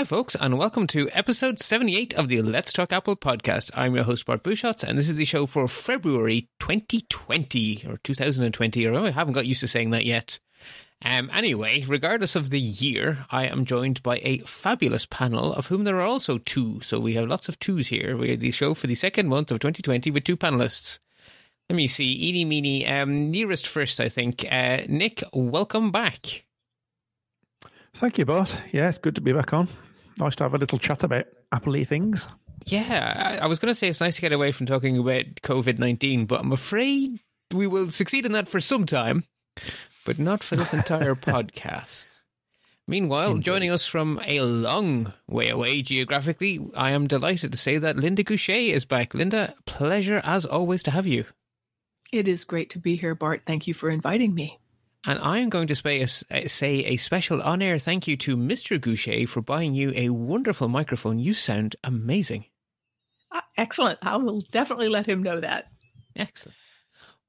Hi, folks, and welcome to episode 78 of the Let's Talk Apple podcast. I'm your host, Bart Busschots, and this is the show for February 2020 or 2020, or I haven't got used to saying that yet. Um, anyway, regardless of the year, I am joined by a fabulous panel, of whom there are also two. So we have lots of twos here. We have the show for the second month of 2020 with two panelists. Let me see. Eeny, meeny, um, nearest first, I think. Uh, Nick, welcome back. Thank you, Bart. Yeah, it's good to be back on. Nice to have a little chat about Apple things. Yeah, I, I was going to say it's nice to get away from talking about COVID 19, but I'm afraid we will succeed in that for some time, but not for this entire podcast. Meanwhile, Indeed. joining us from a long way away geographically, I am delighted to say that Linda Goucher is back. Linda, pleasure as always to have you. It is great to be here, Bart. Thank you for inviting me. And I am going to say a, say a special on air thank you to Mr. Goucher for buying you a wonderful microphone. You sound amazing. Ah, excellent. I will definitely let him know that. Excellent.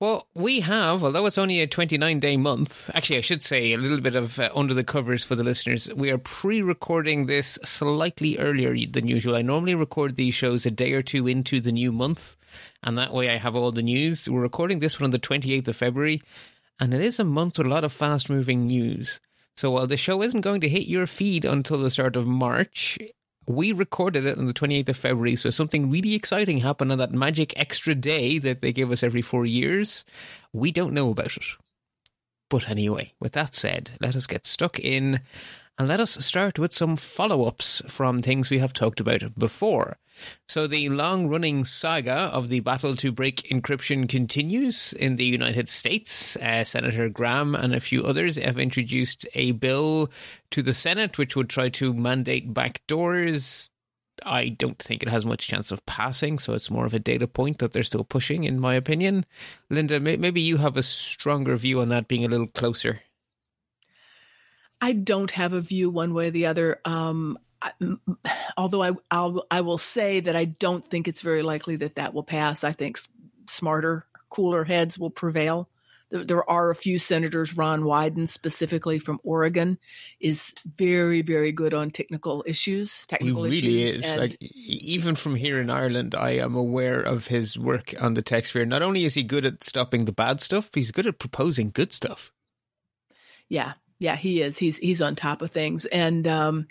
Well, we have, although it's only a 29 day month, actually, I should say a little bit of uh, under the covers for the listeners. We are pre recording this slightly earlier than usual. I normally record these shows a day or two into the new month, and that way I have all the news. We're recording this one on the 28th of February, and it is a month with a lot of fast moving news. So while the show isn't going to hit your feed until the start of March, we recorded it on the 28th of February. So something really exciting happened on that magic extra day that they give us every four years. We don't know about it. But anyway, with that said, let us get stuck in and let us start with some follow ups from things we have talked about before. So, the long running saga of the battle to break encryption continues in the United States. Uh, Senator Graham and a few others have introduced a bill to the Senate which would try to mandate backdoors. I don't think it has much chance of passing, so it's more of a data point that they're still pushing, in my opinion. Linda, may- maybe you have a stronger view on that being a little closer. I don't have a view one way or the other. Um, I, although I, I'll, I will say that I don't think it's very likely that that will pass. I think smarter, cooler heads will prevail. There, there are a few senators. Ron Wyden, specifically from Oregon, is very, very good on technical issues. He Technical really issues. is. and- Like, even from here in Ireland, I am aware of his work on the tech sphere. Not only is he good at stopping the bad stuff, but he's good at proposing good stuff. Yeah, yeah, he is. He's he's on top of things, and um,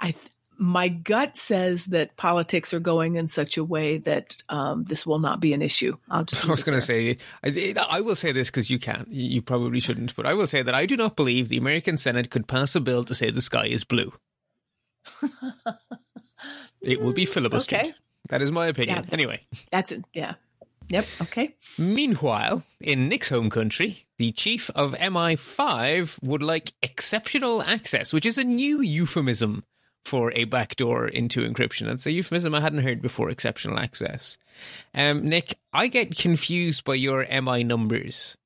I my gut says that politics are going in such a way that um, this will not be an issue. I'll just. I was going to say, I, I will say this because you can't, you probably shouldn't, but I will say that I do not believe the American Senate could pass a bill to say the sky is blue. It would be filibustered. Okay. That is my opinion. Yeah. Anyway, That's it. Yeah. Yep. Okay. meanwhile, in Nick's home country, the chief of MI5 would like exceptional access, which is a new euphemism for a backdoor into encryption. It's a euphemism I hadn't heard before, exceptional access. Um, Nick, I get confused by your MI numbers.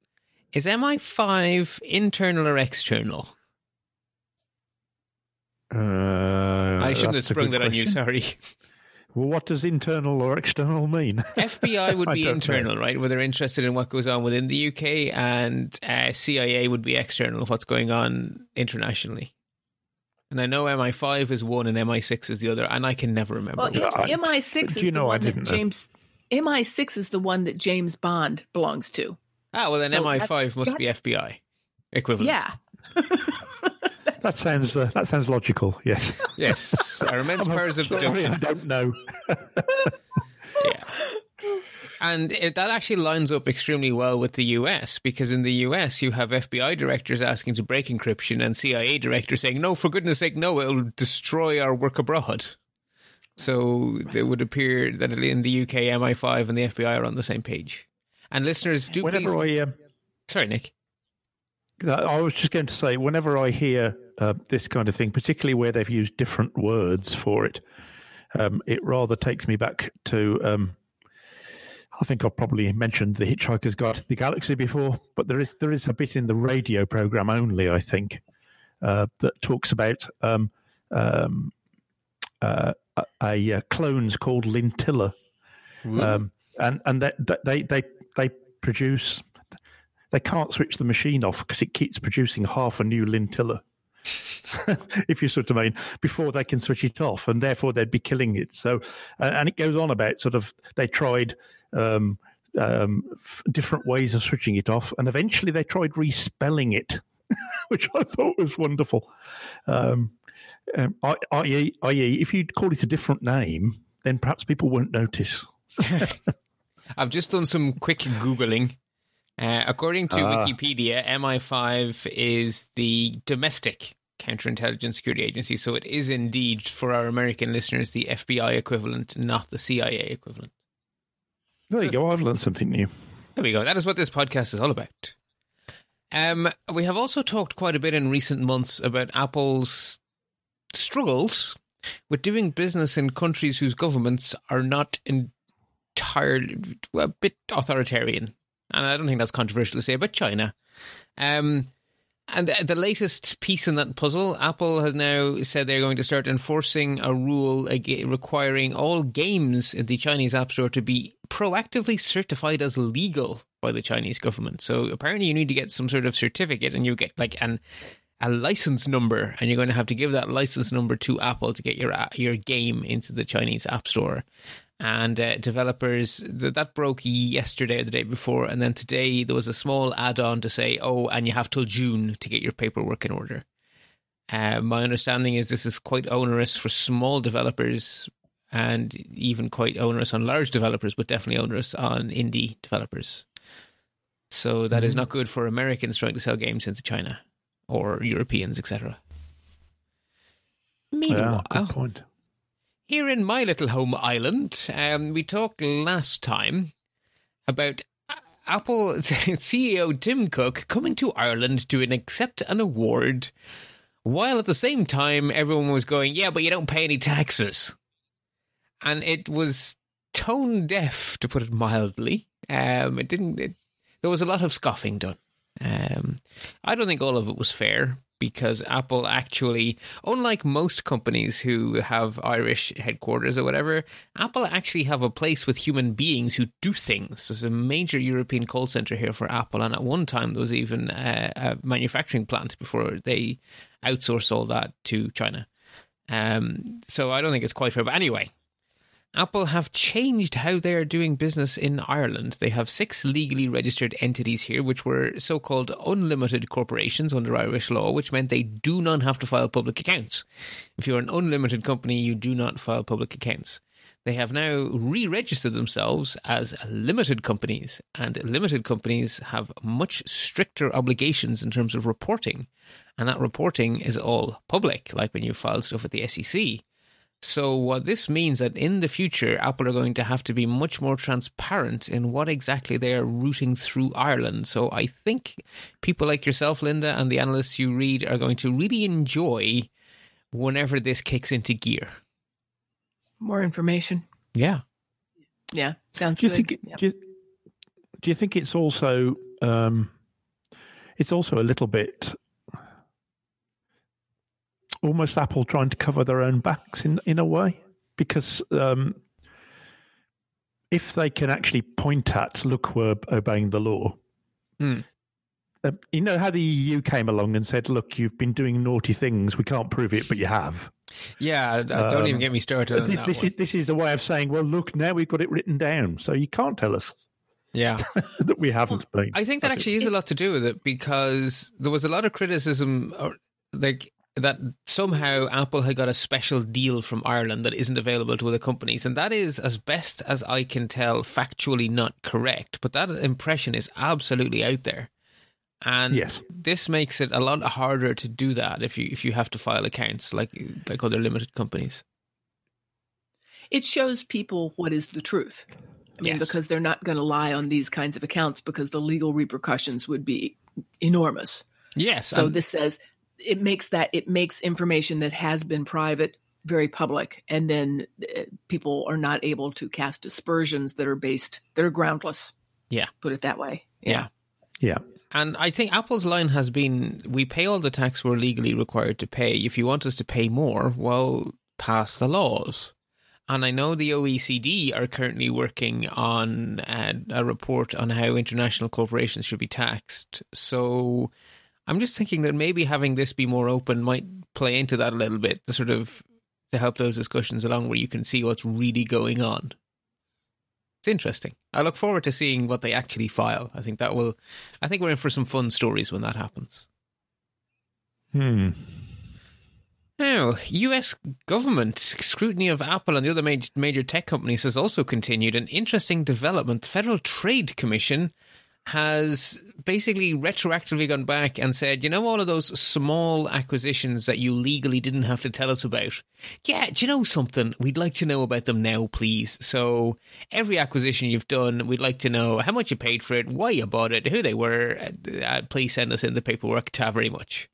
Is MI5 internal or external? Uh, I shouldn't have sprung good that on you, sorry. Well, what does internal or external mean? FBI would be don't know. internal, right? Where they're interested in what goes on within the UK, and uh, CIA would be external, what's going on internationally. And I know MI5 is one and MI6 is the other, and I can never remember. Well, which I- M- MI6 is you the know I one that didn't know? James. MI6 is the one that James Bond belongs to. ah, well, then so MI5 must be FBI equivalent. Yeah. that sounds uh, that sounds logical. Yes. Yes. Our immense I'm powers of sorry, I deduction. don't know. Yeah. And it, that actually lines up extremely well with the US because in the US you have FBI directors asking to break encryption and CIA directors saying, no, for goodness sake, no, it'll destroy our work abroad. So it would appear that in the UK, MI5 and the FBI are on the same page. And listeners, do Whenever please. I um, Sorry, Nick. I was just going to say, whenever I hear uh, this kind of thing, particularly where they've used different words for it, um, it rather takes me back to. Um, I think I've probably mentioned the Hitchhiker's Guide to the Galaxy before, but there is there is a bit in the radio program only, I think, uh, that talks about um, um, uh, a, a, uh, clones called Lintilla, um, and and they, they they they produce. They can't switch the machine off because it keeps producing half a new Lintilla. if you sort of mean, before they can switch it off, and therefore they'd be killing it. So, and it goes on about sort of they tried um, um, f- different ways of switching it off, and eventually they tried respelling it, which I thought was wonderful. Um, um, i.e., i.e., if you call it a different name, then perhaps people won't notice. I've just done some quick googling. Uh, according to ah. Wikipedia, MI5 is the domestic counterintelligence security agency, so it is indeed for our American listeners the FBI equivalent, not the CIA equivalent. There you go. I've learned something new. There we go. That is what this podcast is all about. Um, we have also talked quite a bit in recent months about Apple's struggles with doing business in countries whose governments are not entirely well, a bit authoritarian. And I don't think that's controversial to say about China. Um, and the latest piece in that puzzle, Apple has now said they're going to start enforcing a rule requiring all games in the Chinese App Store to be proactively certified as legal by the Chinese government. So apparently, you need to get some sort of certificate, and you get like an a license number, and you're going to have to give that license number to Apple to get your uh, your game into the Chinese App Store and uh, developers that broke yesterday or the day before and then today there was a small add-on to say oh and you have till june to get your paperwork in order. Uh, my understanding is this is quite onerous for small developers and even quite onerous on large developers but definitely onerous on indie developers. So that mm-hmm. is not good for americans trying to sell games into china or europeans etc meanwhile yeah, good point here in my little home island, um, we talked last time about Apple CEO Tim Cook coming to Ireland to accept an award, while at the same time everyone was going, "Yeah, but you don't pay any taxes," and it was tone deaf, to put it mildly. Um, it didn't. It, there was a lot of scoffing done. Um, I don't think all of it was fair, because Apple actually, unlike most companies who have Irish headquarters or whatever, Apple actually have a place with human beings who do things. There's a major European call center here for Apple, and at one time there was even a, a manufacturing plant before they outsourced all that to China. Um, so I don't think it's quite fair. But anyway, Apple have changed how they are doing business in Ireland. They have six legally registered entities here, which were so called unlimited corporations under Irish law, which meant they do not have to file public accounts. If you're an unlimited company, you do not file public accounts. They have now re registered themselves as limited companies, and limited companies have much stricter obligations in terms of reporting. And that reporting is all public, like when you file stuff at the SEC. So, what this means that in the future, Apple are going to have to be much more transparent in what exactly they are routing through Ireland. So, I think people like yourself, Linda, and the analysts you read are going to really enjoy whenever this kicks into gear. More information. Yeah. Yeah. Sounds do you good. Think, yeah. do, you, do you think it's also um, it's also a little bit almost Apple trying to cover their own backs in in a way because um, if they can actually point at look we're obeying the law. Mm. Uh, you know how the EU came along and said, "Look, you've been doing naughty things. We can't prove it, but you have." Yeah, don't um, even get me started. this, this is this is the way of saying, "Well, look, now we've got it written down, so you can't tell us." Yeah, that we haven't been. I think that actually is a lot to do with it because there was a lot of criticism, or like that somehow Apple had got a special deal from Ireland that isn't available to other companies. And that is, as best as I can tell, factually not correct. But that impression is absolutely out there. And yes. this makes it a lot harder to do that if you if you have to file accounts like like other limited companies. It shows people what is the truth. I mean, yes. because they're not going to lie on these kinds of accounts because the legal repercussions would be enormous. Yes. So this says it makes that it makes information that has been private very public, and then uh, people are not able to cast aspersions that are based that are groundless. Yeah. put it that way. Yeah. Yeah. And I think Apple's line has been we pay all the tax we're legally required to pay. If you want us to pay more, well, pass the laws. And I know the OECD are currently working on uh, a report on how international corporations should be taxed. So I'm just thinking that maybe having this be more open might play into that a little bit to sort of to help those discussions along where you can see what's really going on. It's interesting. I look forward to seeing what they actually file. I think that will I think we're in for some fun stories when that happens. Hmm. Now, US government scrutiny of Apple and the other major, major tech companies has also continued. An interesting development. The Federal Trade Commission has basically retroactively gone back and said, you know, all of those small acquisitions that you legally didn't have to tell us about. Yeah, do you know something? We'd like to know about them now, please. So every acquisition you've done, we'd like to know how much you paid for it, why you bought it, who they were. Uh, please send us in the paperwork. Ta very much.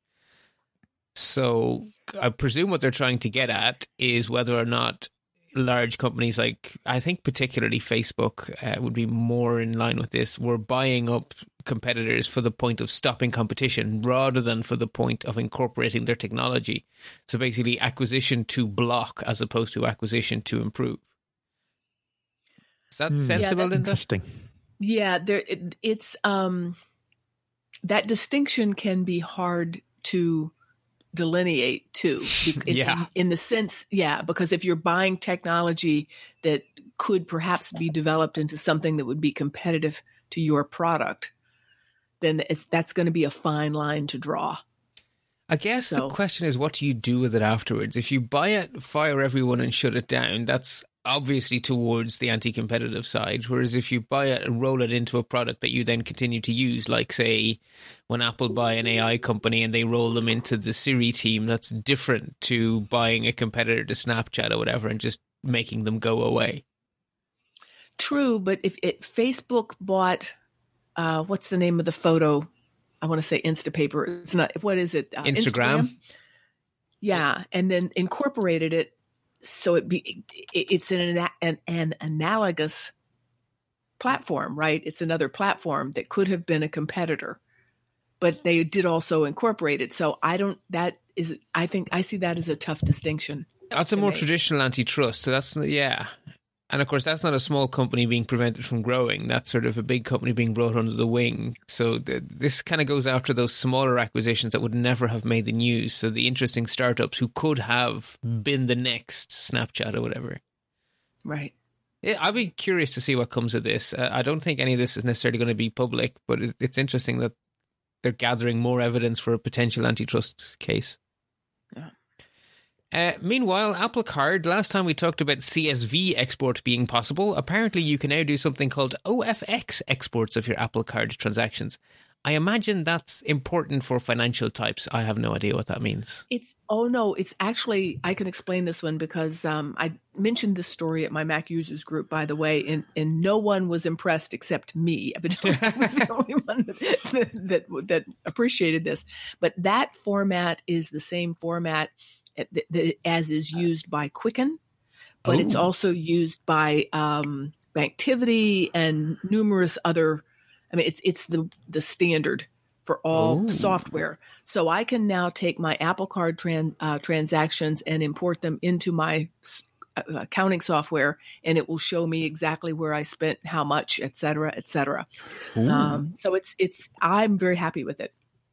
So I presume what they're trying to get at is whether or not large companies like I think particularly Facebook uh, would be more in line with this. Were buying up competitors for the point of stopping competition rather than for the point of incorporating their technology. So basically, acquisition to block as opposed to acquisition to improve. Is that Hmm. sensible, Yeah, Linda? Interesting. Yeah, there it, it's um that distinction can be hard to delineate too. In- Yeah. In, in the sense, yeah, because if you're buying technology that could perhaps be developed into something that would be competitive to your product, then it's, that's going to be a fine line to draw. I guess So- the question is, what do you do with it afterwards? If you buy it, fire everyone, and shut it down, that's obviously towards the anti competitive side. Whereas if you buy it and roll it into a product that you then continue to use, like, say, when Apple buy an AI company and they roll them into the Siri team, that's different to buying a competitor to Snapchat or whatever and just making them go away. True, but if it, Facebook bought, uh, what's the name of the photo? I want to say Instapaper. It's not. What is it? Uh, Instagram? Yeah, and then incorporated it so it be it's an an, an analogous platform, right? It's another platform that could have been a competitor, but they did also incorporate it. So I don't. That is, I think I see that as a tough distinction. That's a more make. traditional antitrust. So that's, yeah. And of course, that's not a small company being prevented from growing. That's sort of a big company being brought under the wing. So th- this kind of goes after those smaller acquisitions that would never have made the news. So the interesting startups who could have been the next Snapchat or whatever. Right. Yeah, I'll be curious to see what comes of this. Uh, I don't think any of this is necessarily going to be public, but it- it's interesting that they're gathering more evidence for a potential antitrust case. Yeah. Uh, meanwhile, Apple Card, last time we talked about CSV export being possible, apparently you can now do something called OFX exports of your Apple Card transactions. I imagine that's important for financial types. I have no idea what that means. It's oh no, it's actually I can explain this one because um, I mentioned this story at my Mac users group, by the way, and and no one was impressed except me. Evidently, I was the only one that, that that appreciated this. But that format is the same format that, as is used by Quicken, but it's Oh. also used by um, Banktivity and numerous other. I mean, it's it's the the standard for all Oh. software. So I can now take my Apple Card tran- uh, transactions and import them into my uh, accounting software, and it will show me exactly where I spent, how much, et cetera, et cetera. Um, so it's it's I'm very happy with it.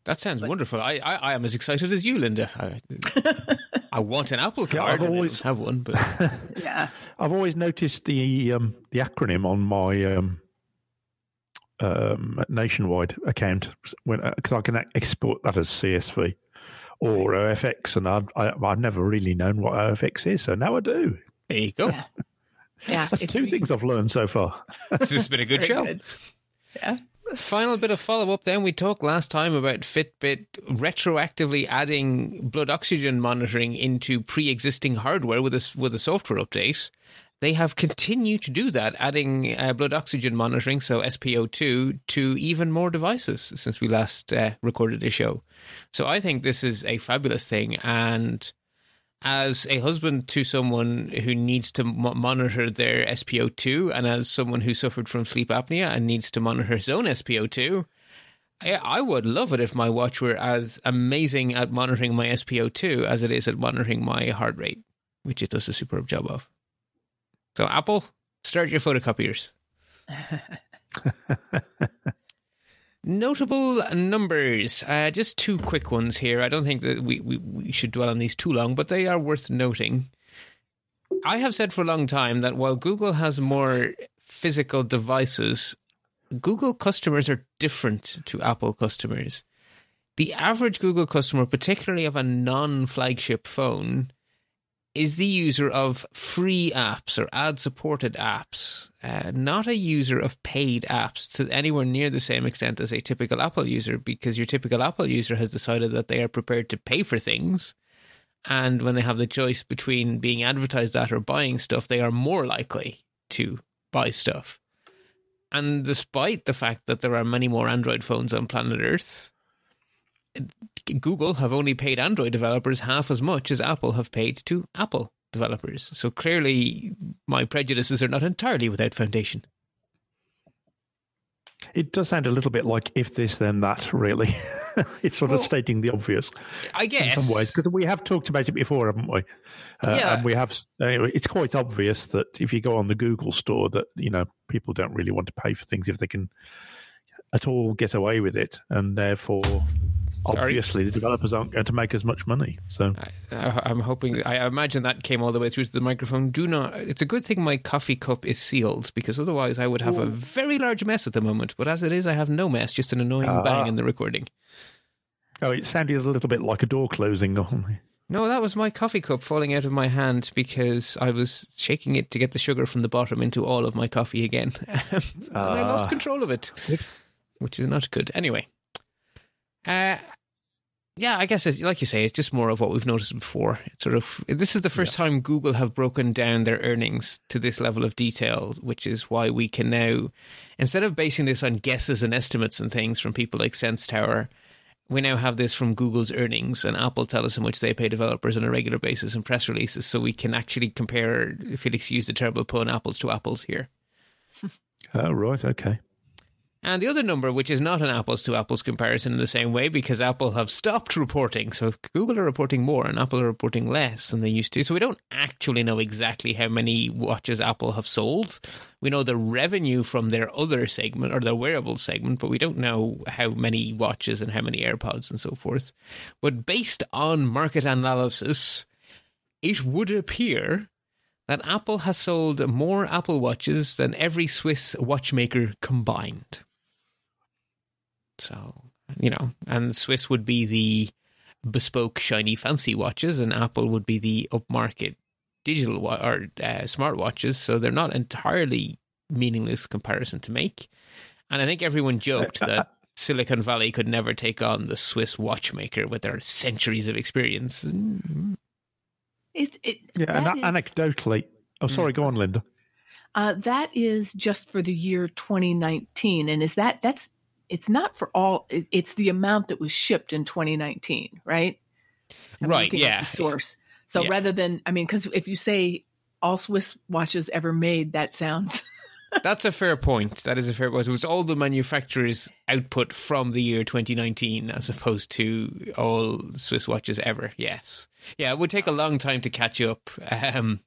That sounds but- wonderful. I, I, I am as excited as you, Linda. I, I want an Apple Yeah, Card. I've and I always- have one, but Yeah. I've always noticed the um, the acronym on my um, um, nationwide account when because I can export that as CSV or OFX, and I've I, I've never really known what OFX is, so now I do. there you go. Yeah. Yeah. That's two you- things I've learned so far. this has been a good very show. good. Yeah. Final bit of follow up then. We talked last time about Fitbit retroactively adding blood oxygen monitoring into pre existing hardware with a, with a software update. They have continued to do that, adding uh, blood oxygen monitoring, so SPO2, to even more devices since we last uh, recorded the show. So I think this is a fabulous thing. And as a husband to someone who needs to mo- monitor their SpO2, and as someone who suffered from sleep apnea and needs to monitor his own SpO2, I, I would love it if my watch were as amazing at monitoring my SpO2 as it is at monitoring my heart rate, which it does a superb job of. So, Apple, start your photocopiers. Notable numbers. Uh, just two quick ones here. I don't think that we, we, we should dwell on these too long, but they are worth noting. I have said for a long time that while Google has more physical devices, Google customers are different to Apple customers. The average Google customer, particularly of a non flagship phone, is the user of free apps or ad supported apps, uh, not a user of paid apps to anywhere near the same extent as a typical Apple user, because your typical Apple user has decided that they are prepared to pay for things. And when they have the choice between being advertised at or buying stuff, they are more likely to buy stuff. And despite the fact that there are many more Android phones on planet Earth, Google have only paid Android developers half as much as Apple have paid to Apple developers. So clearly, my prejudices are not entirely without foundation. It does sound a little bit like if this, then that, really. it's sort Well, of stating the obvious I guess. in some ways, because we have talked about it before, haven't we? Uh, Yeah. And we have, anyway, it's quite obvious that if you go on the Google store, that, you know, people don't really want to pay for things if they can at all get away with it. And therefore, Sorry. obviously, the developers aren't going to make as much money. So, I, I'm hoping. I imagine that came all the way through to the microphone. Do not. It's a good thing my coffee cup is sealed because otherwise I would have a very large mess at the moment. But as it is, I have no mess, just an annoying Ah. bang in the recording. oh, it sounded a little bit like a door closing. on me. No, that was my coffee cup falling out of my hand because I was shaking it to get the sugar from the bottom into all of my coffee again. and I lost Ah. control of it, which is not good. Anyway, uh, yeah, I guess it's, like you say, it's just more of what we've noticed before. It's sort of this is the first time Google have broken down their earnings to this level of detail, which is why we can now, instead of basing this on guesses and estimates and things from people like Sensor Tower, we now have this from Google's earnings, and Apple tell us how much they pay developers on a regular basis in press releases, so we can actually compare. Felix used the terrible pun, apples to apples here. Oh, right. Okay. And the other number, which is not an apples to apples comparison in the same way, because Apple have stopped reporting. So Google are reporting more and Apple are reporting less than they used to. So we don't actually know exactly how many watches Apple have sold. We know the revenue from their other segment or their wearables segment, but we don't know how many watches and how many AirPods and so forth. But based on market analysis, it would appear that Apple has sold more Apple Watches than every Swiss watchmaker combined. So, you know, and Swiss would be the bespoke, shiny, fancy watches, and Apple would be the upmarket digital wa- or uh, smart watches. So they're not entirely meaningless comparison to make. And I think everyone joked that Silicon Valley could never take on the Swiss watchmaker with their centuries of experience. It, it, Yeah. And is- anecdotally, oh, sorry, go on, Linda. Uh, that is just for the year 2019, and is that that's it's not for all. It's the amount that was shipped in 2019, right? I'm Right, yeah. Source. So Yeah. rather than, I mean, because if you say all Swiss watches ever made, that sounds That's a fair point. That is a fair point. It was all the manufacturer's output from the year 2019 as opposed to all Swiss watches ever. Yes. Yeah, it would take a long time to catch up. Um,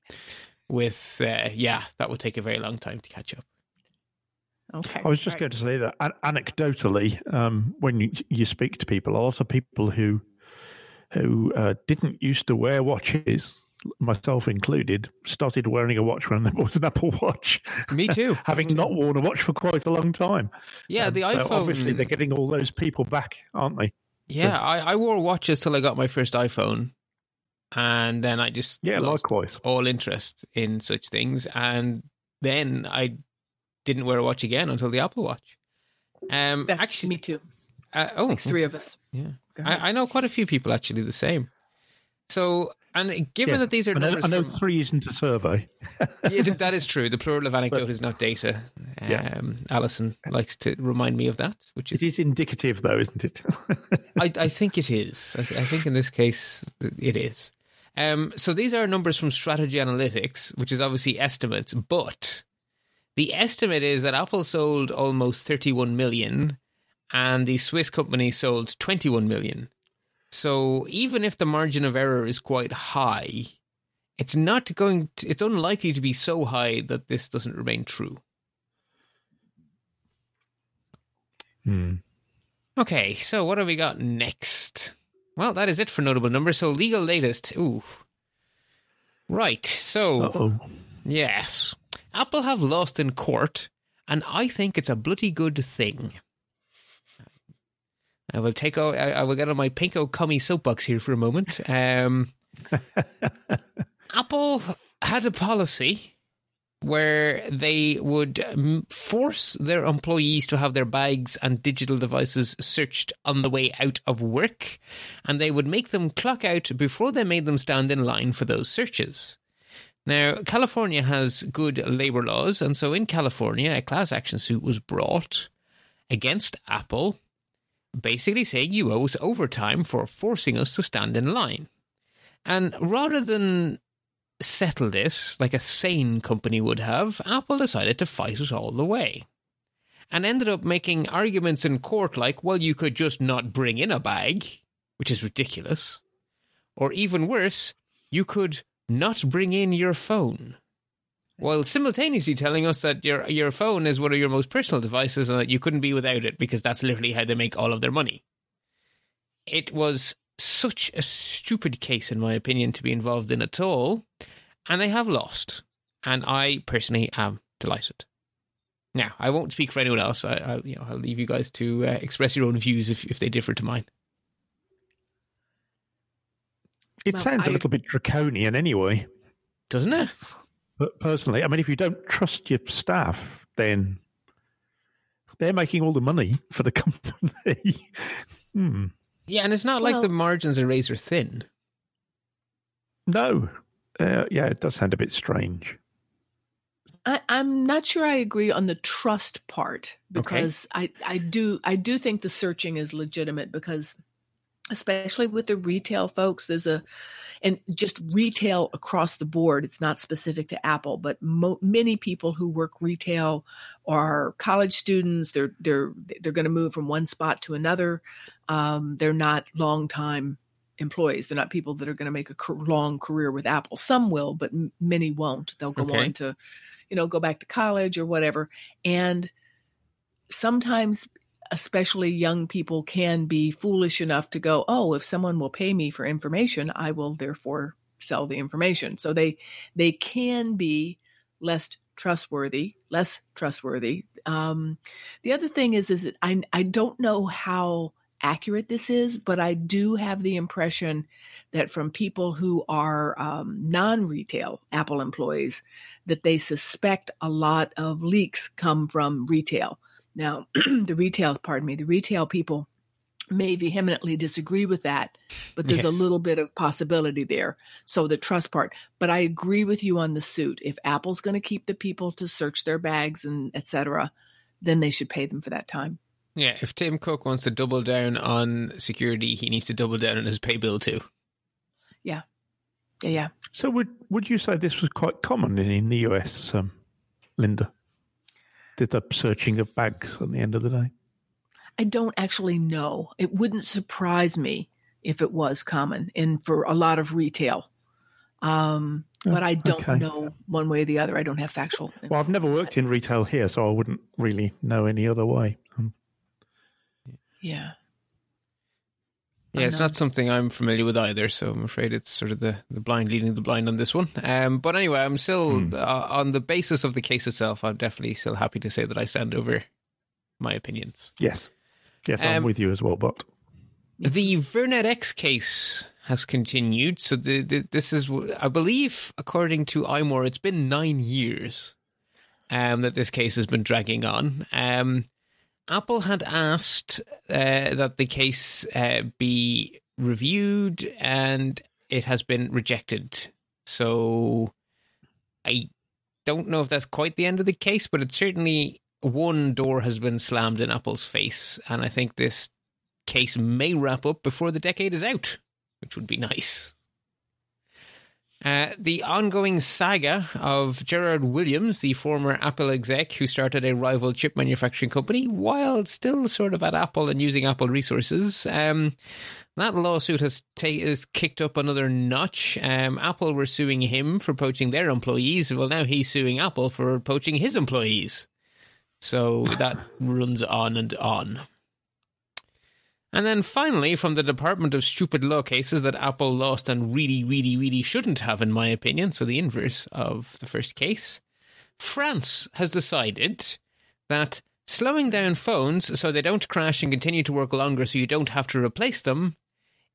with, uh, yeah, that would take a very long time to catch up. Okay. I was just Right. going to say that anecdotally, um, when you, you speak to people, a lot of people who who uh, didn't used to wear watches, myself included, started wearing a watch when there was an Apple Watch. Me too. Having not worn a watch for quite a long time. Yeah, Um, the so iPhone. obviously, they're getting all those people back, aren't they? yeah, I, I wore watches till I got my first iPhone. And then I just Yeah, lost likewise. all interest in such things. And then I didn't wear a watch again until the Apple Watch. Um, That's actually, me too. uh, oh, Makes three of us. Yeah, I, I know quite a few people actually the same. So, and given Yeah. that these are I know, numbers, I know from- three isn't a survey. Yeah, that is true. The plural of anecdote is not data. Um, Yeah. Alison likes to remind me of that, which It is is indicative, though, isn't it? I, I think it is. I, th- I think in this case it is. Um, so these are numbers from Strategy Analytics, which is obviously estimates, but the estimate is that Apple sold almost 31 million and the Swiss company sold 21 million. So even if the margin of error is quite high, it's not going to, it's unlikely to be so high that this doesn't remain true. Hmm. Okay, so what have we got next? Well, that is it for notable numbers. So legal latest. Ooh. Right. So Uh-oh. yes. Apple have lost in court, and I think it's a bloody good thing. I will take I will get on my pinko cummy soapbox here for a moment. Um, Apple had a policy where they would um, force their employees to have their bags and digital devices searched on the way out of work, and they would make them clock out before they made them stand in line for those searches. Now, California has good labor laws, and so in California, a class action suit was brought against Apple, basically saying you owe us overtime for forcing us to stand in line. And rather than settle this like a sane company would have, Apple decided to fight it all the way. And ended up making arguments in court like, well, you could just not bring in a bag, which is ridiculous. Or even worse, you could not bring in your phone. While simultaneously telling us that your your phone is one of your most personal devices and that you couldn't be without it because that's literally how they make all of their money. It was such a stupid case, in my opinion, to be involved in at all, and they have lost. And I personally am delighted. Now, I won't speak for anyone else. I, I you know, I'll leave you guys to uh, express your own views if if they differ to mine. It Well, sounds a I- little bit draconian anyway. Doesn't it? But personally, I mean, if you don't trust your staff, then they're making all the money for the company. hmm. Yeah, and it's not like the margins are razor thin. No. Uh, yeah, it does sound a bit strange. I, I'm not sure I agree on the trust part because I, I do I do think the searching is legitimate because especially with the retail folks there's a and just retail across the board it's not specific to Apple but mo- many people who work retail are college students they're they're they're going to move from one spot to another um, they're not long time employees they're not people that are going to make a long career with Apple some will but m- many won't they'll go Okay. on to you know, go back to college or whatever. And sometimes, especially young people, can be foolish enough to go, oh, if someone will pay me for information, I will therefore sell the information. So they they can be less trustworthy, less trustworthy. Um, the other thing is, is that I I don't know how accurate this is, but I do have the impression that from people who are um, non-retail Apple employees, that they suspect a lot of leaks come from retail. Now, the retail, pardon me, the retail people may vehemently disagree with that, but there's Yes. a little bit of possibility there. So the trust part. But I agree with you on the suit. If Apple's going to keep the people to search their bags and et cetera, then they should pay them for that time. Yeah, if Tim Cook wants to double down on security, he needs to double down on his pay bill too. Yeah, yeah. So would would you say this was quite common in, in the US, um, Linda? Did the searching of bags at the end of the day? I don't actually know. It wouldn't surprise me if it was common and for a lot of retail. Um, but I don't okay. know one way or the other. I don't have factual. Well, I've never worked in retail here, so I wouldn't really know any other way. Um, yeah. Yeah, it's not something I'm familiar with either, so I'm afraid it's sort of the, the blind leading the blind on this one. Um, but anyway, I'm still, Hmm. uh, on the basis of the case itself, I'm definitely still happy to say that I stand over my opinions. yes, yes, Um, I'm with you as well. But The VirnetX case has continued. So the, the, this is, I believe, according to iMore, it's been nine years um, that this case has been dragging on. Um, Apple had asked uh, that the case uh, be reviewed, and it has been rejected. So I don't know if that's quite the end of the case, but it's certainly one door has been slammed in Apple's face, and I think this case may wrap up before the decade is out, which would be nice. Uh, the ongoing saga of Gerard Williams, the former Apple exec who started a rival chip manufacturing company while still sort of at Apple and using Apple resources. Um, that lawsuit has, ta- has kicked up another notch. Um, Apple were suing him for poaching their employees. Well, now he's suing Apple for poaching his employees. So that runs on and on. And then finally, from the Department of Stupid Law cases that Apple lost and really, really, really shouldn't have, in my opinion, so the inverse of the first case, France has decided that slowing down phones so they don't crash and continue to work longer so you don't have to replace them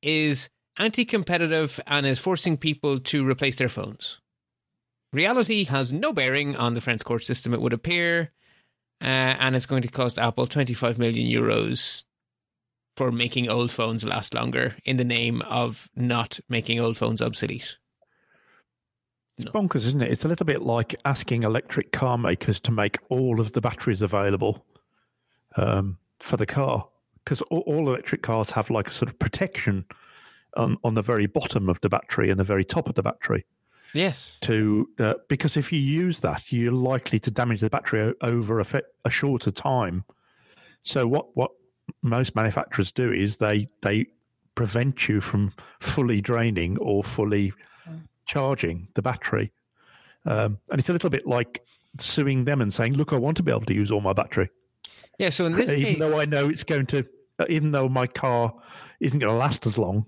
is anti competitive and is forcing people to replace their phones. Reality has no bearing on the French court system, it would appear, uh, and it's going to cost Apple 25 million euros for making old phones last longer in the name of not making old phones obsolete. It's bonkers, isn't it? It's a little bit like asking electric car makers to make all of the batteries available um, for the car, because all, all, electric cars have like a sort of protection on, on the very bottom of the battery and the very top of the battery. Yes. To uh, because if you use that, you're likely to damage the battery over a, a shorter time. So what what most manufacturers do is they they prevent you from fully draining or fully charging the battery. Um, and it's a little bit like suing them and saying, "Look, I want to be able to use all my battery." Yeah. So in this even case, even though I know it's going to, even though my car isn't going to last as long,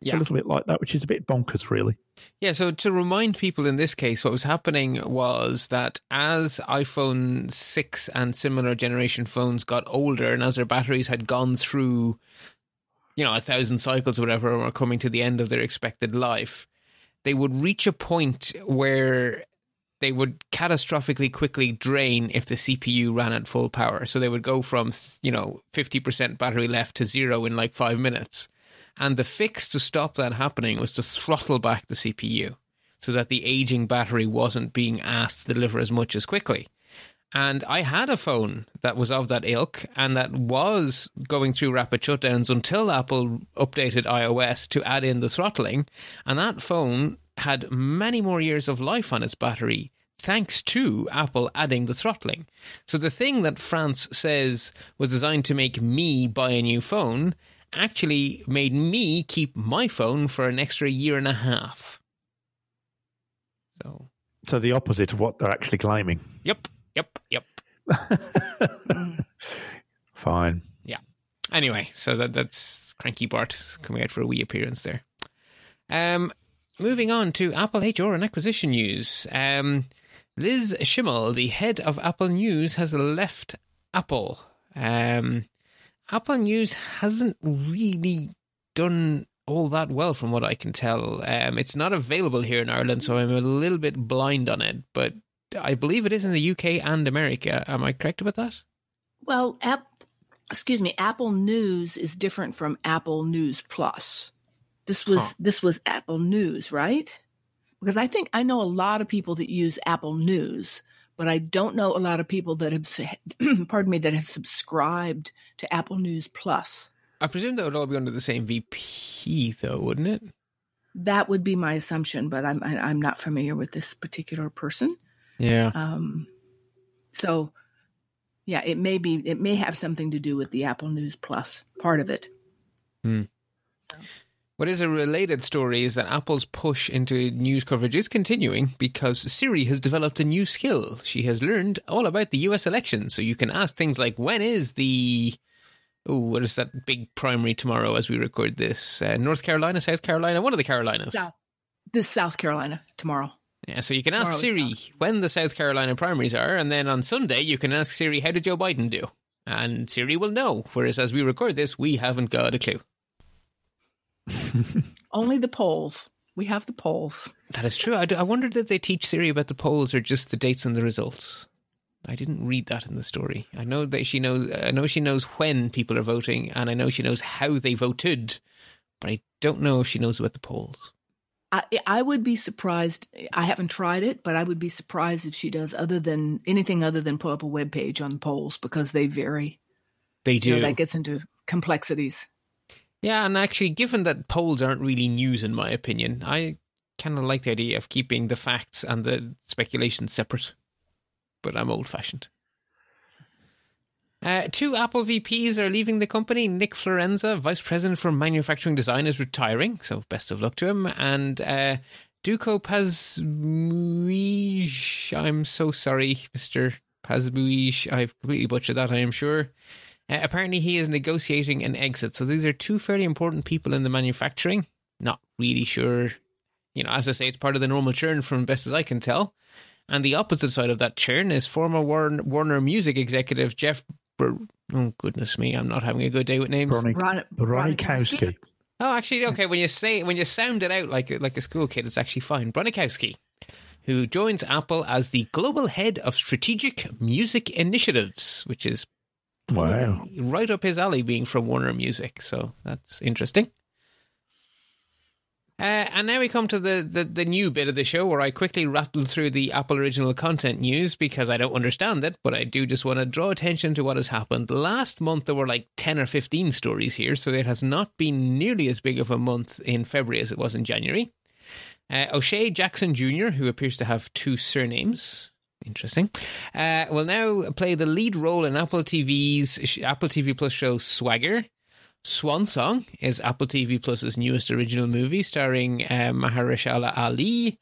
it's yeah. a little bit like that, which is a bit bonkers, really. Yeah, so to remind people in this case, what was happening was that as iPhone 6 and similar generation phones got older and as their batteries had gone through, you know, a thousand cycles or whatever, and were coming to the end of their expected life, they would reach a point where they would catastrophically quickly drain if the CPU ran at full power. So they would go from, you know, 50% battery left to zero in like five minutes. And the fix to stop that happening was to throttle back the CPU so that the aging battery wasn't being asked to deliver as much as quickly. And I had a phone that was of that ilk and that was going through rapid shutdowns until Apple updated iOS to add in the throttling. And that phone had many more years of life on its battery thanks to Apple adding the throttling. So the thing that France says was designed to make me buy a new phone actually made me keep my phone for an extra year and a half. So, so the opposite of what they're actually claiming. Yep, yep, yep. Fine. Yeah. Anyway, so that that's Cranky Bart coming out for a wee appearance there. Um, moving on to Apple HR and acquisition news. Um, Liz Schimel, the head of Apple News, has left Apple. Um, Apple News hasn't really done all that well, from what I can tell. Um, it's not available here in Ireland, so I'm a little bit blind on it. But I believe it is in the UK and America. Am I correct about that? Well, app, excuse me, Apple News is different from Apple News Plus. This was huh. this was Apple News, right? Because I think I know a lot of people that use Apple News, but I don't know a lot of people that have, pardon me, that have subscribed to Apple News Plus. I presume that would all be under the same VP, though, wouldn't it? That would be my assumption, but I'm I'm not familiar with this particular person. Yeah. Um. So, yeah, it may be it may have something to do with the Apple News Plus part of it. Hmm. So. What is a related story is that Apple's push into news coverage is continuing because Siri has developed a new skill. She has learned all about the US election, so you can ask things like, when is the. Oh, what is that big primary tomorrow as we record this? Uh, North Carolina, South Carolina, one of the Carolinas. South. This South Carolina tomorrow. Yeah, so you can ask tomorrow Siri when the South Carolina primaries are, and then on Sunday you can ask Siri, how did Joe Biden do? And Siri will know, whereas as we record this, we haven't got a clue. Only the polls. We have the polls. That is true. I, do, I wondered did they teach Siri about the polls or just the dates and the results. I didn't read that in the story. I know that she knows. I know she knows when people are voting, and I know she knows how they voted, but I don't know if she knows about the polls. I, I would be surprised. I haven't tried it, but I would be surprised if she does other than anything other than pull up a web page on polls because they vary. They do. You know, that gets into complexities. Yeah, and actually, given that polls aren't really news, in my opinion, I kind of like the idea of keeping the facts and the speculation separate, but I'm old fashioned. Uh, two Apple VPs are leaving the company. Nick Forlenza, Vice President for Manufacturing Design, is retiring, so best of luck to him. And uh, Duco Pasmooij, I'm so sorry, Mr. Pasmooij, I've completely butchered that, I am sure. Uh, apparently, he is negotiating an exit. So these are two fairly important people in the manufacturing. Not really sure. You know, as I say, it's part of the normal churn from best as I can tell. And the opposite side of that churn is former Warner, Warner Music executive Jeff. Bur- oh goodness me, I'm not having a good day with names. Ronnie, Ron- Ronikowski. Oh, actually, okay. When you say when you sound it out like like a school kid, it's actually fine. Bronikowski, who joins Apple as the global head of strategic music initiatives, which is Wow. right up his alley, being from Warner Music. So that's interesting. Uh, and now we come to the, the, the new bit of the show where I quickly rattle through the Apple original content news because I don't understand it, but I do just want to draw attention to what has happened. Last month there were like 10 or 15 stories here, so it has not been nearly as big of a month in February as it was in January. Uh, O'Shea Jackson Jr., who appears to have two surnames, interesting, uh, will now play the lead role in Apple TV's Apple TV Plus show Swagger. Swan Song is Apple TV Plus's newest original movie starring uh, Ali.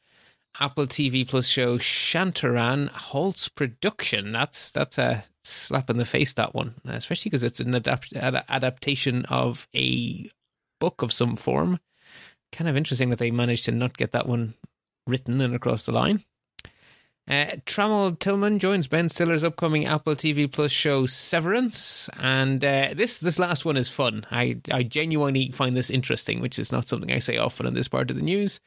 Apple TV Plus show Shantaram Holtz production. That's that's a slap in the face. That one, especially because it's an adapt- ad- adaptation of a book of some form. Kind of interesting that they managed to not get that one written and across the line. Uh, Trammell Tillman joins Ben Stiller's upcoming Apple TV Plus show Severance, and uh, this this last one is fun. I I genuinely find this interesting, which is not something I say often in this part of the news.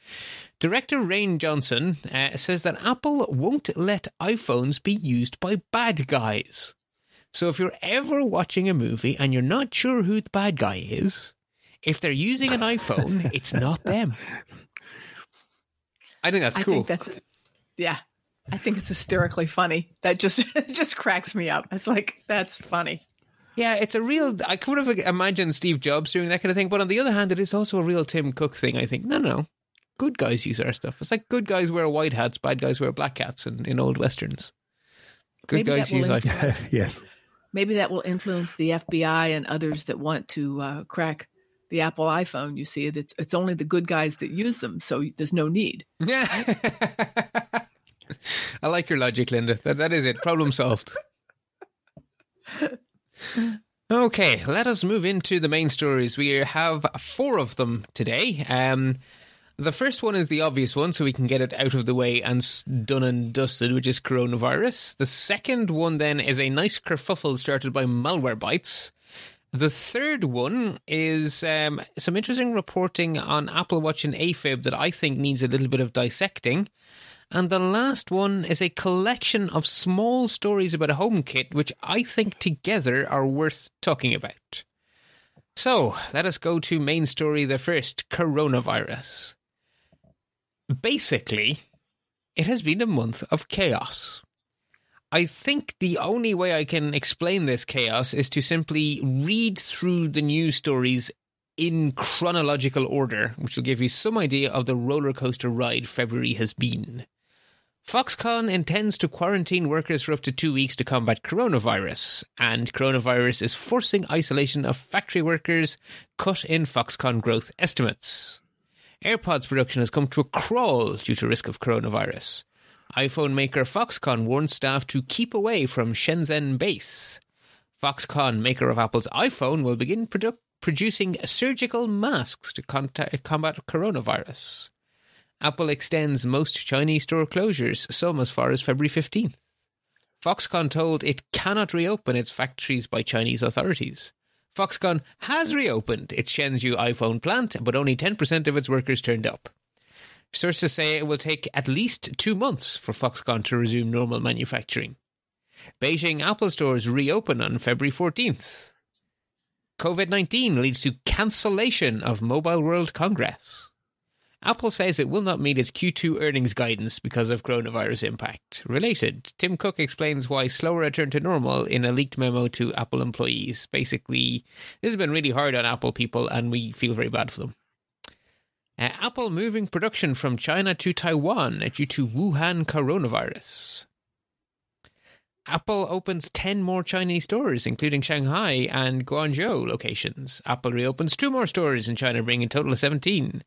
Director Rian Johnson uh, says that Apple won't let iPhones be used by bad guys. So if you're ever watching a movie and you're not sure who the bad guy is, if they're using an iPhone, it's not them. I think that's I cool. think that's yeah. I think it's hysterically funny. That just just cracks me up. It's like that's funny. Yeah, it's a real. I could have imagined Steve Jobs doing that kind of thing, but on the other hand, it is also a real Tim Cook thing. I think no, no, good guys use our stuff. It's like good guys wear white hats, bad guys wear black hats in, in old westerns. Good Maybe guys that will use iPhones. influence- yes. Maybe that will influence the FBI and others that want to uh, crack the Apple iPhone. You see, it's it's only the good guys that use them, so there's no need. Yeah. I like your logic, Linda. That that is it. Problem solved. Okay, let us move into the main stories. We have four of them today. Um, the first one is the obvious one, so we can get it out of the way and done and dusted, which is coronavirus. The second one then is a nice kerfuffle started by Malwarebytes. The third one is um, some interesting reporting on Apple Watch and AFib that I think needs a little bit of dissecting. And the last one is a collection of small stories about a home kit, which I think together are worth talking about. So let us go to main story the first coronavirus. Basically, it has been a month of chaos. I think the only way I can explain this chaos is to simply read through the news stories in chronological order, which will give you some idea of the roller coaster ride February has been. Foxconn intends to quarantine workers for up to two weeks to combat coronavirus, and coronavirus is forcing isolation of factory workers, cut in Foxconn growth estimates. AirPods production has come to a crawl due to risk of coronavirus. iPhone maker Foxconn warns staff to keep away from Shenzhen base. Foxconn, maker of Apple's iPhone, will begin produ- producing surgical masks to combat coronavirus. Apple extends most Chinese store closures, some as far as February 15th. Foxconn told it cannot reopen its factories by Chinese authorities. Foxconn has reopened its Shenzhou iPhone plant, but only 10% of its workers turned up. Sources say it will take at least two months for Foxconn to resume normal manufacturing. Beijing Apple stores reopen on February 14th. COVID 19 leads to cancellation of Mobile World Congress. Apple says it will not meet its Q2 earnings guidance because of coronavirus impact. Related, Tim Cook explains why slower return to normal in a leaked memo to Apple employees. Basically, this has been really hard on Apple people, and we feel very bad for them. Uh, Apple moving production from China to Taiwan due to Wuhan coronavirus. Apple opens 10 more Chinese stores, including Shanghai and Guangzhou locations. Apple reopens two more stores in China, bringing a total of 17.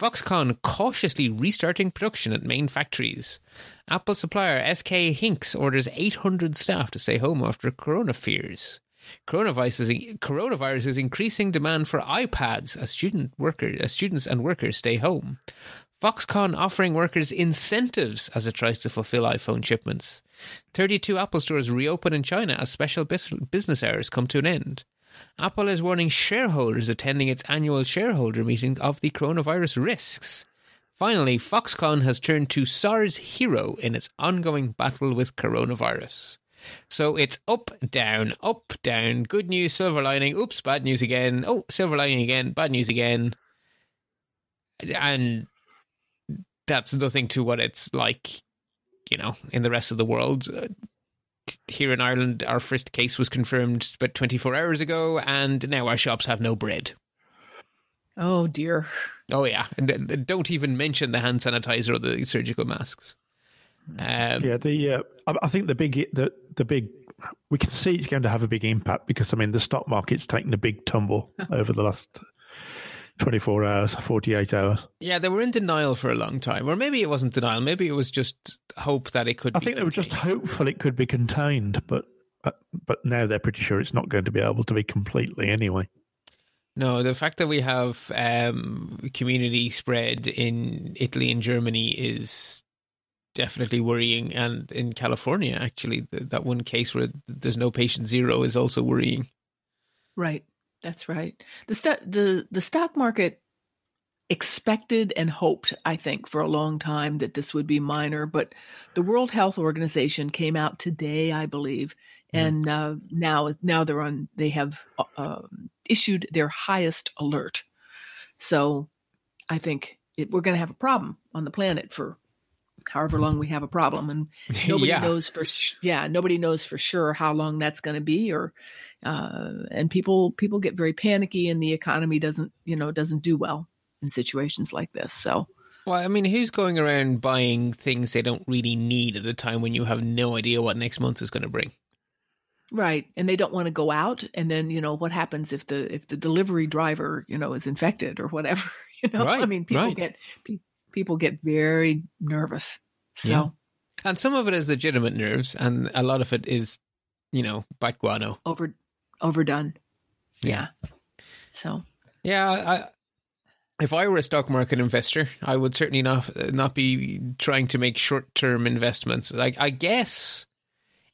Foxconn cautiously restarting production at main factories. Apple supplier SK Hynix orders 800 staff to stay home after corona fears. Coronavirus is, coronavirus is increasing demand for iPads as student as students and workers stay home. Foxconn offering workers incentives as it tries to fulfill iPhone shipments. 32 Apple stores reopen in China as special business hours come to an end. Apple is warning shareholders attending its annual shareholder meeting of the coronavirus risks. Finally, Foxconn has turned to SARS hero in its ongoing battle with coronavirus. So it's up, down, up, down, good news, silver lining, oops, bad news again, oh, silver lining again, bad news again. And that's nothing to what it's like, you know, in the rest of the world. Here in Ireland, our first case was confirmed about 24 hours ago, and now our shops have no bread. Oh, dear. Oh, yeah. And don't even mention the hand sanitizer or the surgical masks. Um, yeah, the uh, I think the big the the big we can see it's going to have a big impact because I mean the stock market's taken a big tumble over the last 24 hours, 48 hours. Yeah, they were in denial for a long time. Or maybe it wasn't denial. Maybe it was just hope that it could I think contained. they were just hopeful it could be contained, but uh, but now they're pretty sure it's not going to be able to be completely anyway. No, the fact that we have um, community spread in Italy and Germany is definitely worrying. And in California, actually, that one case where there's no patient zero is also worrying. Right. That's right. The st- the the stock market expected and hoped, I think, for a long time that this would be minor, but the World Health Organization came out today, I believe, mm-hmm. and uh, now now they're on. They have uh, issued their highest alert. So, I think it, we're going to have a problem on the planet for however long we have a problem, and nobody yeah. knows for yeah nobody knows for sure how long that's going to be or uh, and people people get very panicky, and the economy doesn't you know doesn't do well in situations like this. So. Well, I mean, who's going around buying things they don't really need at a time when you have no idea what next month is going to bring? Right, and they don't want to go out, and then you know what happens if the if the delivery driver you know is infected or whatever. You know, right, I mean, people right. get people get very nervous. So, yeah. and some of it is legitimate nerves, and a lot of it is, you know, bat guano over overdone. Yeah. So. Yeah, I, if I were a stock market investor, I would certainly not not be trying to make short term investments. Like I guess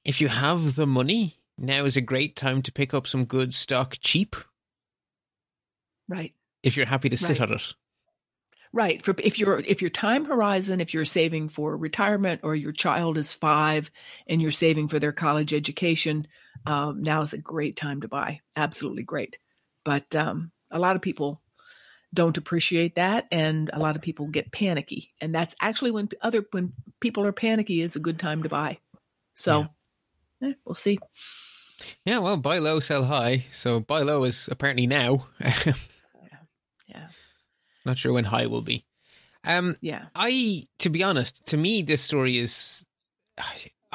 if you have the money, now is a great time to pick up some good stock cheap. Right. If you're happy to sit right. on it. Right. For if your if your time horizon, if you're saving for retirement or your child is five and you're saving for their college education, um, now is a great time to buy. Absolutely great. But um, a lot of people don't appreciate that, and a lot of people get panicky, and that's actually when other when people are panicky is a good time to buy. So, yeah. eh, we'll see. Yeah, well, buy low, sell high. So buy low is apparently now. yeah. yeah. Not sure when high will be. Um, yeah. I, to be honest, to me, this story is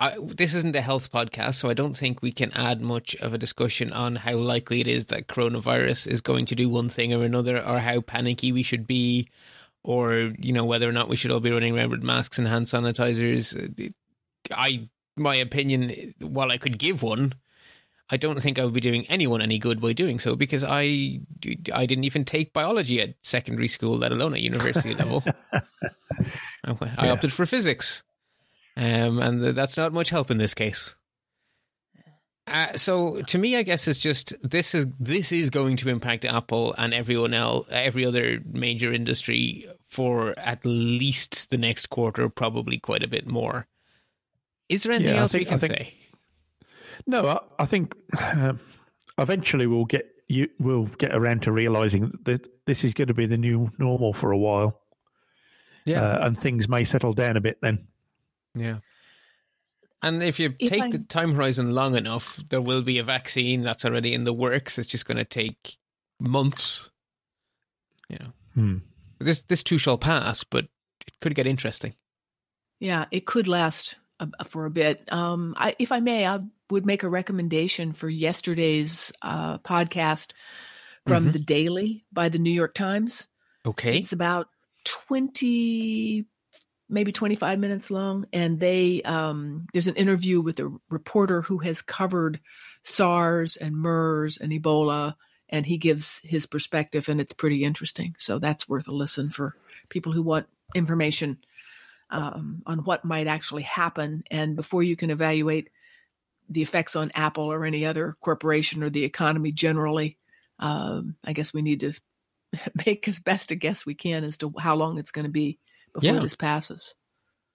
I, this isn't a health podcast, so I don't think we can add much of a discussion on how likely it is that coronavirus is going to do one thing or another, or how panicky we should be, or you know whether or not we should all be running around with masks and hand sanitizers. I, my opinion, while I could give one, I don't think I would be doing anyone any good by doing so because I, I didn't even take biology at secondary school, let alone at university level. I, I yeah. opted for physics um, and that's not much help in this case. Uh, so to me, I guess it's just this is this is going to impact Apple and everyone else, every other major industry for at least the next quarter, probably quite a bit more. Is there anything yeah, else think, we can think, say? No, I, I think uh, eventually we'll get you we'll get around to realizing that this is going to be the new normal for a while. Yeah, uh, and things may settle down a bit then. Yeah. And if you if take I... the time horizon long enough, there will be a vaccine that's already in the works. It's just going to take months. Yeah. Hmm. This this too shall pass, but it could get interesting. Yeah, it could last a, for a bit. Um, I, if I may, I would make a recommendation for yesterday's uh, podcast from Mhm. the Daily by the New York Times. Okay. It's about 20, maybe 25 minutes long. And they, um, there's an interview with a reporter who has covered SARS and MERS and Ebola. And he gives his perspective, and it's pretty interesting. So that's worth a listen for people who want information um, on what might actually happen. And before you can evaluate the effects on Apple or any other corporation or the economy generally, um, I guess we need to make as best a guess we can as to how long it's going to be before Yeah. this passes.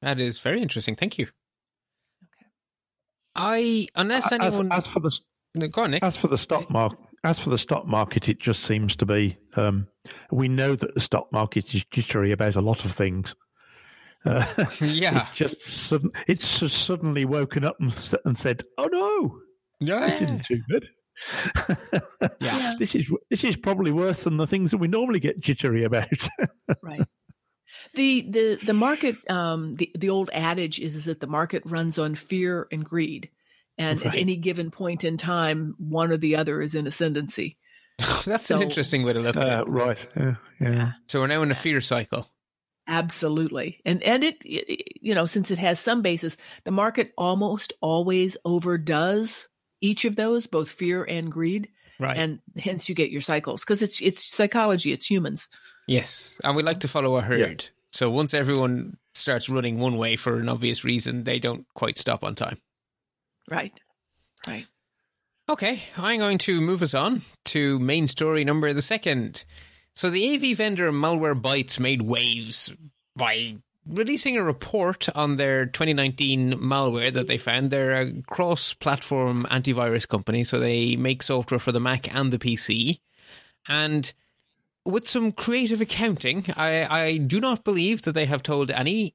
That is very interesting. Thank you. Okay. I unless As, anyone as for the No, go on, Nick. as for the stock market, as for the stock market, it just seems to be. Um, we know that the stock market is jittery about a lot of things. Uh, Yeah. it's just sudden, it's just suddenly woken up and, and said, "Oh no, this isn't too good." Yeah. this is this is probably worse than the things that we normally get jittery about. right. The the the market um the the old adage is, is that the market runs on fear and greed. And at any given point in time, one or the other is in ascendancy. That's So- an interesting way to look at it. uh, right? Yeah, yeah. So we're now in a fear cycle. Absolutely. And and it, it you know, since it has some basis, the market almost always overdoes each of those, both fear and greed, Right. and hence you get your cycles because it's it's psychology, it's humans. yes. And we like to follow a herd. So once everyone starts running one way for an obvious reason, they don't quite stop on time. Right. Right. Okay, I'm going to move us on to main story number the second. So the AV vendor Malwarebytes made waves by releasing a report on their 2019 malware that they found. They're a cross-platform antivirus company, so they make software for the Mac and the PC. And with some creative accounting, I, I do not believe that they have told any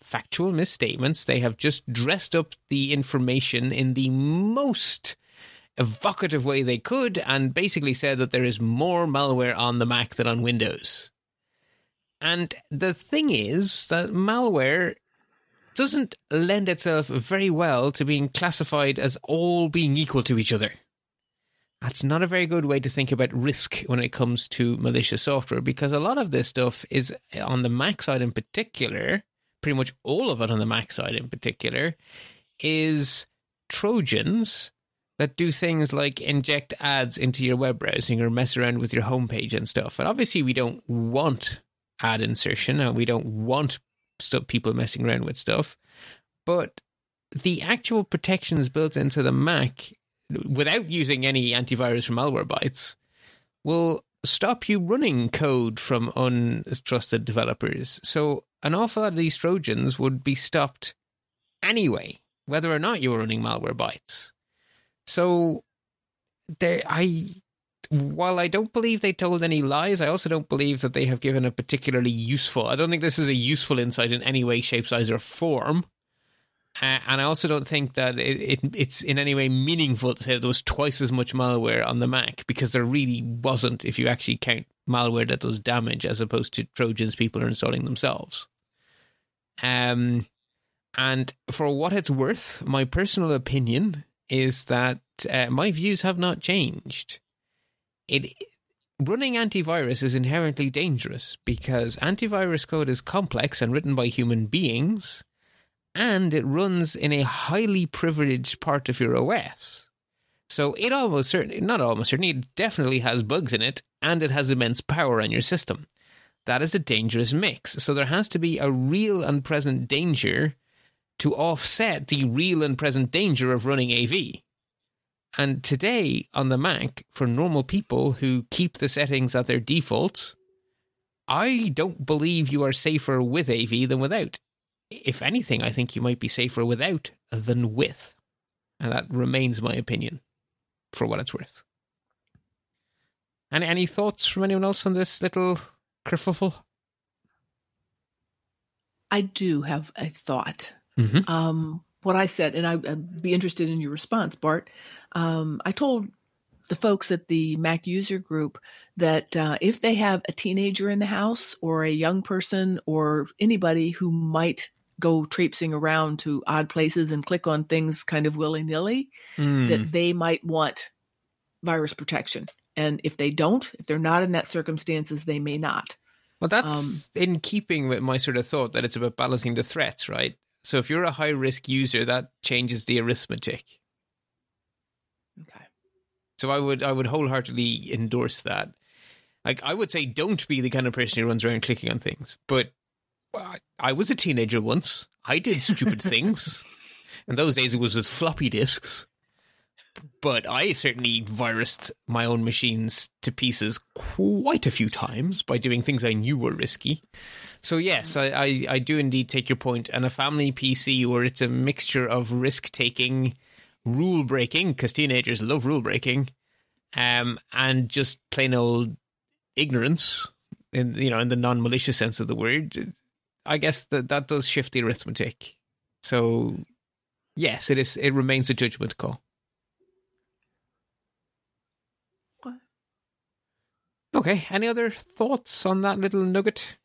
factual misstatements. They have just dressed up the information in the most evocative way they could and basically said that there is more malware on the Mac than on Windows. And the thing is that malware doesn't lend itself very well to being classified as all being equal to each other. That's not a very good way to think about risk when it comes to malicious software because a lot of this stuff is on the Mac side in particular, pretty much all of it on the Mac side in particular, is Trojans that do things like inject ads into your web browsing or mess around with your homepage and stuff. And obviously, we don't want ad insertion and we don't want stuff, people messing around with stuff. But the actual protections built into the Mac without using any antivirus from Malwarebytes will stop you running code from untrusted developers. So an awful lot of these Trojans would be stopped anyway, whether or not you were running Malwarebytes. So there I while I don't believe they told any lies, I also don't believe that they have given a particularly useful. I don't think this is a useful insight in any way, shape, size, or form. Uh, and I also don't think that it, it, it's in any way meaningful to say there was twice as much malware on the Mac because there really wasn't if you actually count malware that does damage as opposed to Trojans people are installing themselves. Um, and for what it's worth, my personal opinion is that uh, my views have not changed. It running antivirus is inherently dangerous because antivirus code is complex and written by human beings, and it runs in a highly privileged part of your OS. So it almost certainly, not almost certainly, it definitely has bugs in it, and it has immense power on your system. That is a dangerous mix. So there has to be a real and present danger to offset the real and present danger of running AV. And today on the Mac, for normal people who keep the settings at their default, I don't believe you are safer with AV than without. If anything, I think you might be safer without than with. And that remains my opinion, for what it's worth. Any, any thoughts from anyone else on this little kerfuffle? I do have a thought. Mm-hmm. Um, what I said, and I, I'd be interested in your response, Bart. Um, I told the folks at the Mac user group that uh, if they have a teenager in the house or a young person or anybody who might go traipsing around to odd places and click on things kind of willy nilly, Hmm. that they might want virus protection. And if they don't, if they're not in that circumstances, they may not. Well, that's in keeping with my sort of thought that it's about balancing the threats, right? So if you're a high risk user, that changes the arithmetic. Okay. So I would I would wholeheartedly endorse that. Like I would say, don't be the kind of person who runs around clicking on things. But I- I was a teenager once. I did stupid things. In those days, it was with floppy disks. But I certainly virused my own machines to pieces quite a few times by doing things I knew were risky. So yes, I, I, I do indeed take your point. And a family PC where it's a mixture of risk taking, rule breaking, because teenagers love rule breaking, um, and just plain old ignorance in you know in the non malicious sense of the word. I guess that that does shift the arithmetic. So yes, it is. It remains a judgment call. Okay. Okay. Any other thoughts on that little nugget?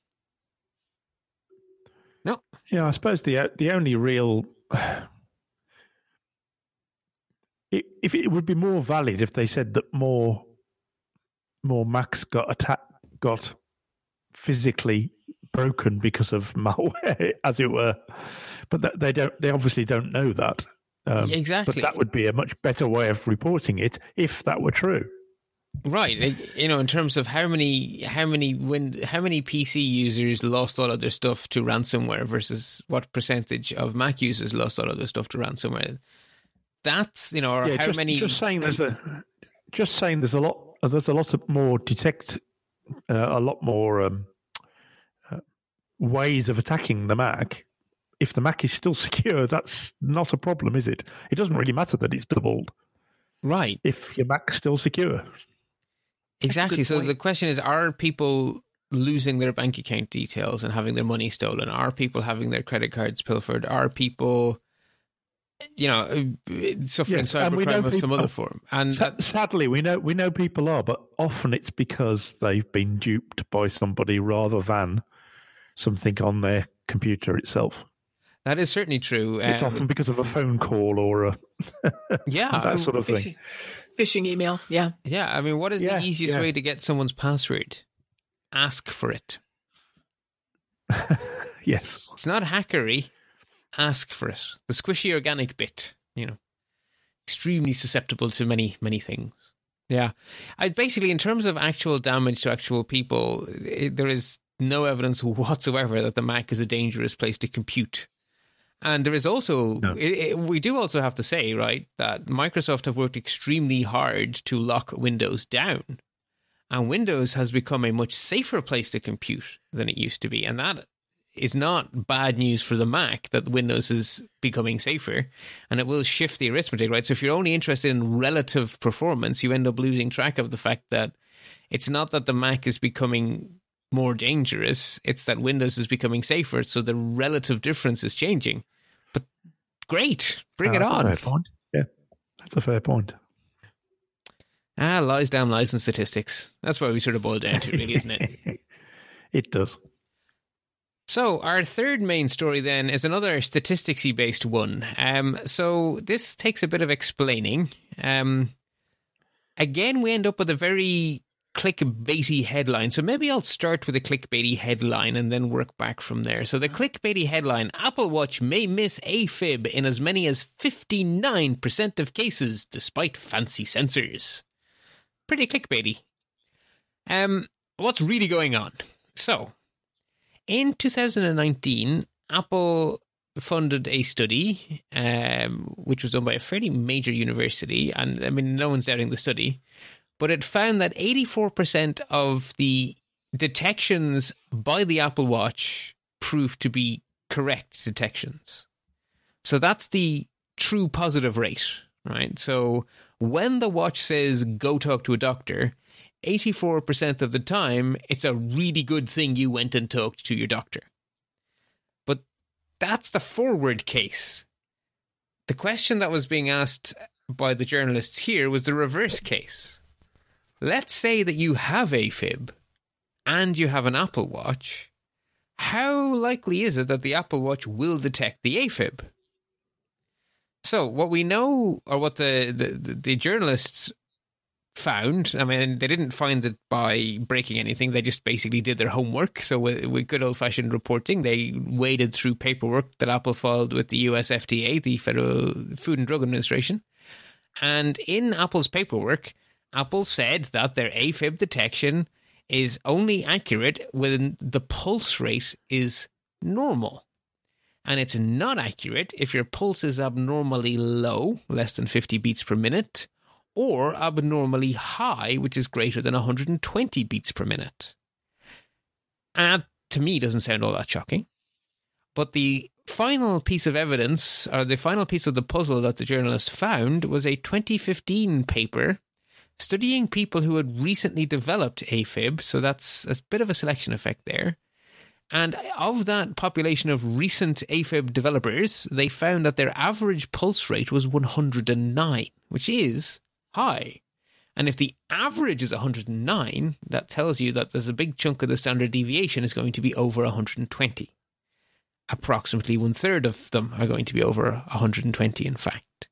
No. Yeah, I suppose the the only real it, if it would be more valid if they said that more more Macs got attacked, got physically broken because of malware, as it were. But they don't. They obviously don't know that. Um, exactly. But that would be a much better way of reporting it if that were true. Right, you know, in terms of how many, how many, when, how many PC users lost all of their stuff to ransomware versus what percentage of Mac users lost all of their stuff to ransomware. That's you know, or Yeah, how just, many? Just saying, there's a just saying there's a lot. There's a lot of more detect, uh, a lot more um, ways of attacking the Mac. If the Mac is still secure, that's not a problem, is it? It doesn't really matter that it's doubled right, if your Mac's still secure. exactly. So point. the question is: Are people losing their bank account details and having their money stolen? Are people having their credit cards pilfered? Are people, you know, suffering Yes, and we know cybercrime of some other form? And that, Sadly, we know we know people are, but often it's because they've been duped by somebody rather than something on their computer itself. that is certainly true. It's Um, often because of a phone call or a yeah, that sort of thing. Phishing, phishing email. Yeah. Yeah, I mean, what is Yeah, the easiest yeah. way to get someone's password? Ask for it. yes. It's not hackery. Ask for it. The squishy organic bit, you know, extremely susceptible to many, many things. Yeah. I basically, in terms of actual damage to actual people, it, there is no evidence whatsoever that the Mac is a dangerous place to compute. And there is also, No. it, it, we do also have to say, right, that Microsoft have worked extremely hard to lock Windows down. And Windows has become a much safer place to compute than it used to be. And that is not bad news for the Mac that Windows is becoming safer and it will shift the arithmetic, right? So if you're only interested in relative performance, you end up losing track of the fact that it's not that the Mac is becoming more dangerous, it's that Windows is becoming safer. So the relative difference is changing. But great, bring No, it on. fair point. Yeah, that's a fair point. Ah, lies, damn lies, and statistics. That's why we sort of boil down to, really, isn't it? it does. So our third main story then is another statisticsy based one. Um, so this takes a bit of explaining. Um, again, we end up with a very clickbaity headline. So maybe I'll start with a clickbaity headline and then work back from there. So the clickbaity headline: Apple Watch may miss AFib in as many as fifty nine percent of cases, despite fancy sensors. Pretty clickbaity. Um, what's really going on? So in 2019, Apple funded a study, um, which was done by a fairly major university, and I mean, no one's doubting the study, but it found that 84% of the detections by the Apple Watch proved to be correct detections. So that's the true positive rate, right? So when the watch says go talk to a doctor, 84% of the time, it's a really good thing you went and talked to your doctor. But that's the forward case. The question that was being asked by the journalists here was the reverse case. Let's say that you have AFib and you have an Apple Watch. How likely is it that the Apple Watch will detect the AFib? So, what we know, or what the, the, the journalists found. I mean, they didn't find it by breaking anything. They just basically did their homework. So, with, with good old fashioned reporting, they waded through paperwork that Apple filed with the US FDA, the Federal Food and Drug Administration. And in Apple's paperwork, Apple said that their AFib detection is only accurate when the pulse rate is normal. And it's not accurate if your pulse is abnormally low, less than 50 beats per minute, or abnormally high, which is greater than 120 beats per minute. And that, to me, doesn't sound all that shocking. But the final piece of evidence, or the final piece of the puzzle that the journalist found, was a 2015 paper studying people who had recently developed AFib. So that's a bit of a selection effect there. And of that population of recent AFib developers, they found that their average pulse rate was 109, which is high. And if the average is 109, that tells you that there's a big chunk of the standard deviation is going to be over 120. Approximately one third of them are going to be over 120, in fact.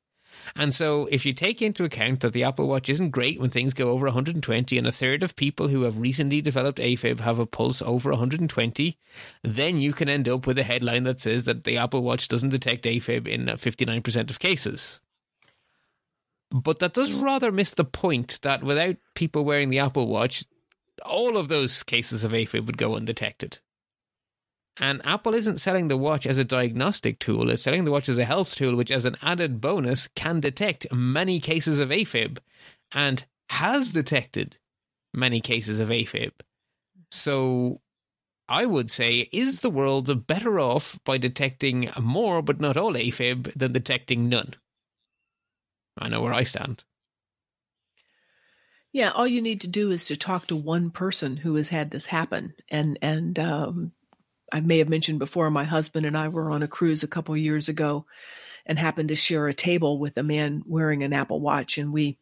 And so, if you take into account that the Apple Watch isn't great when things go over 120, and a third of people who have recently developed AFib have a pulse over 120, then you can end up with a headline that says that the Apple Watch doesn't detect AFib in uh, 59% of cases. But that does rather miss the point that without people wearing the Apple Watch, all of those cases of AFib would go undetected. And Apple isn't selling the watch as a diagnostic tool, it's selling the watch as a health tool, which, as an added bonus, can detect many cases of AFib and has detected many cases of AFib. So I would say, is the world better off by detecting more but not all AFib than detecting none? I know where I stand. Yeah, all you need to do is to talk to one person who has had this happen, and and um, I may have mentioned before, my husband and I were on a cruise a couple years ago, and happened to share a table with a man wearing an Apple Watch, and we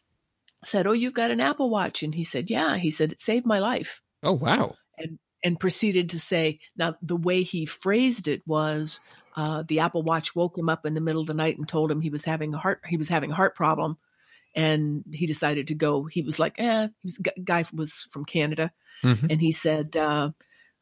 said, "Oh, you've got an Apple Watch," and he said, "Yeah." He said, "It saved my life." Oh, wow! And and proceeded to say, now the way he phrased it was, uh, the Apple Watch woke him up in the middle of the night and told him he was having a heart he was having a heart problem, and he decided to go. He was like, eh, he was guy was from Canada, mm-hmm. and he said, uh,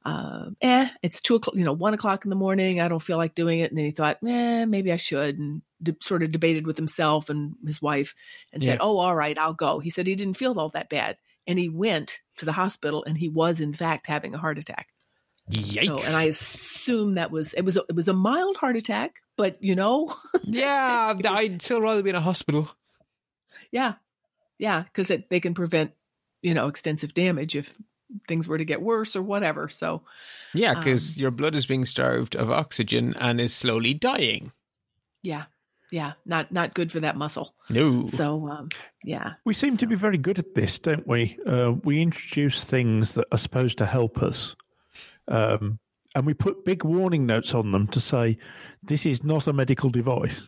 uh, eh, it's two o'clock, you know, one o'clock in the morning. I don't feel like doing it, and then he thought, eh, maybe I should, and de- sort of debated with himself and his wife, and yeah. said, oh, all right, I'll go. He said he didn't feel all that bad, and he went to the hospital, and he was in fact having a heart attack. Yikes! So, and I assume that was it was a, it was a mild heart attack, but you know, yeah, I'd still rather be in a hospital. Yeah, yeah, because they can prevent you know extensive damage if things were to get worse or whatever. So, yeah, because um, your blood is being starved of oxygen and is slowly dying. Yeah, yeah, not not good for that muscle. No. So, um, yeah, we seem so. to be very good at this, don't we? Uh, we introduce things that are supposed to help us, um, and we put big warning notes on them to say this is not a medical device,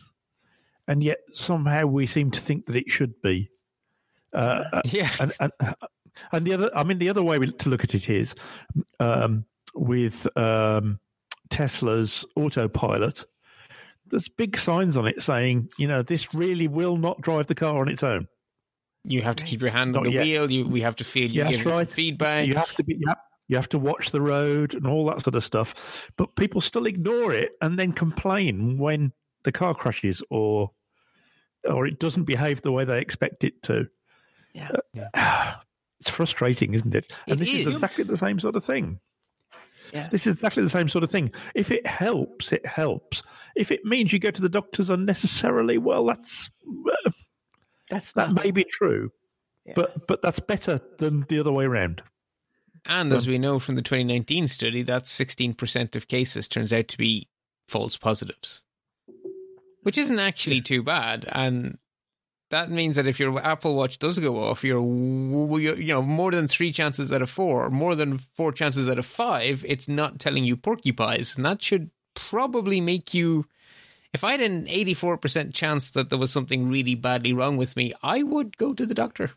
and yet somehow we seem to think that it should be. Uh, yeah, and, and, and the other, I mean, the other way to look at it is um, with um, Tesla's autopilot. There's big signs on it saying, you know, this really will not drive the car on its own. You have to keep your hand on the yet. wheel. You we have to feel you yes, give right. feedback. You have to be. Yep, you have to watch the road and all that sort of stuff. But people still ignore it and then complain when the car crashes or or it doesn't behave the way they expect it to. Yeah. Uh, it's frustrating, isn't it? And it this is. is exactly the same sort of thing. Yeah. This is exactly the same sort of thing. If it helps, it helps. If it means you go to the doctors unnecessarily, well, that's uh, that's that may be true, yeah. but but that's better than the other way around. And as we know from the 2019 study, that 16% of cases turns out to be false positives, which isn't actually too bad. And that means that if your Apple Watch does go off, you're, you're, know more than three chances out of four, more than four chances out of five, it's not telling you porcupines, and that should probably make you if I had an 84% chance that there was something really badly wrong with me, I would go to the doctor.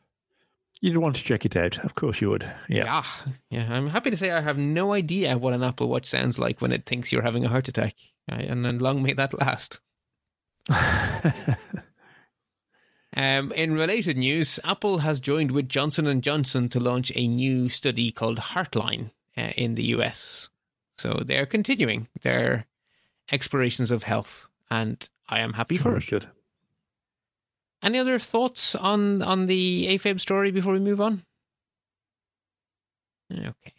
You'd want to check it out. Of course you would. Yeah. Yeah. Yeah. I'm happy to say I have no idea what an Apple Watch sounds like when it thinks you're having a heart attack. And, and long may that last. Um, in related news, Apple has joined with Johnson and Johnson to launch a new study called Heartline uh, in the US. So they're continuing their explorations of health, and I am happy for it. Good. Any other thoughts on on the AFib story before we move on? Okay.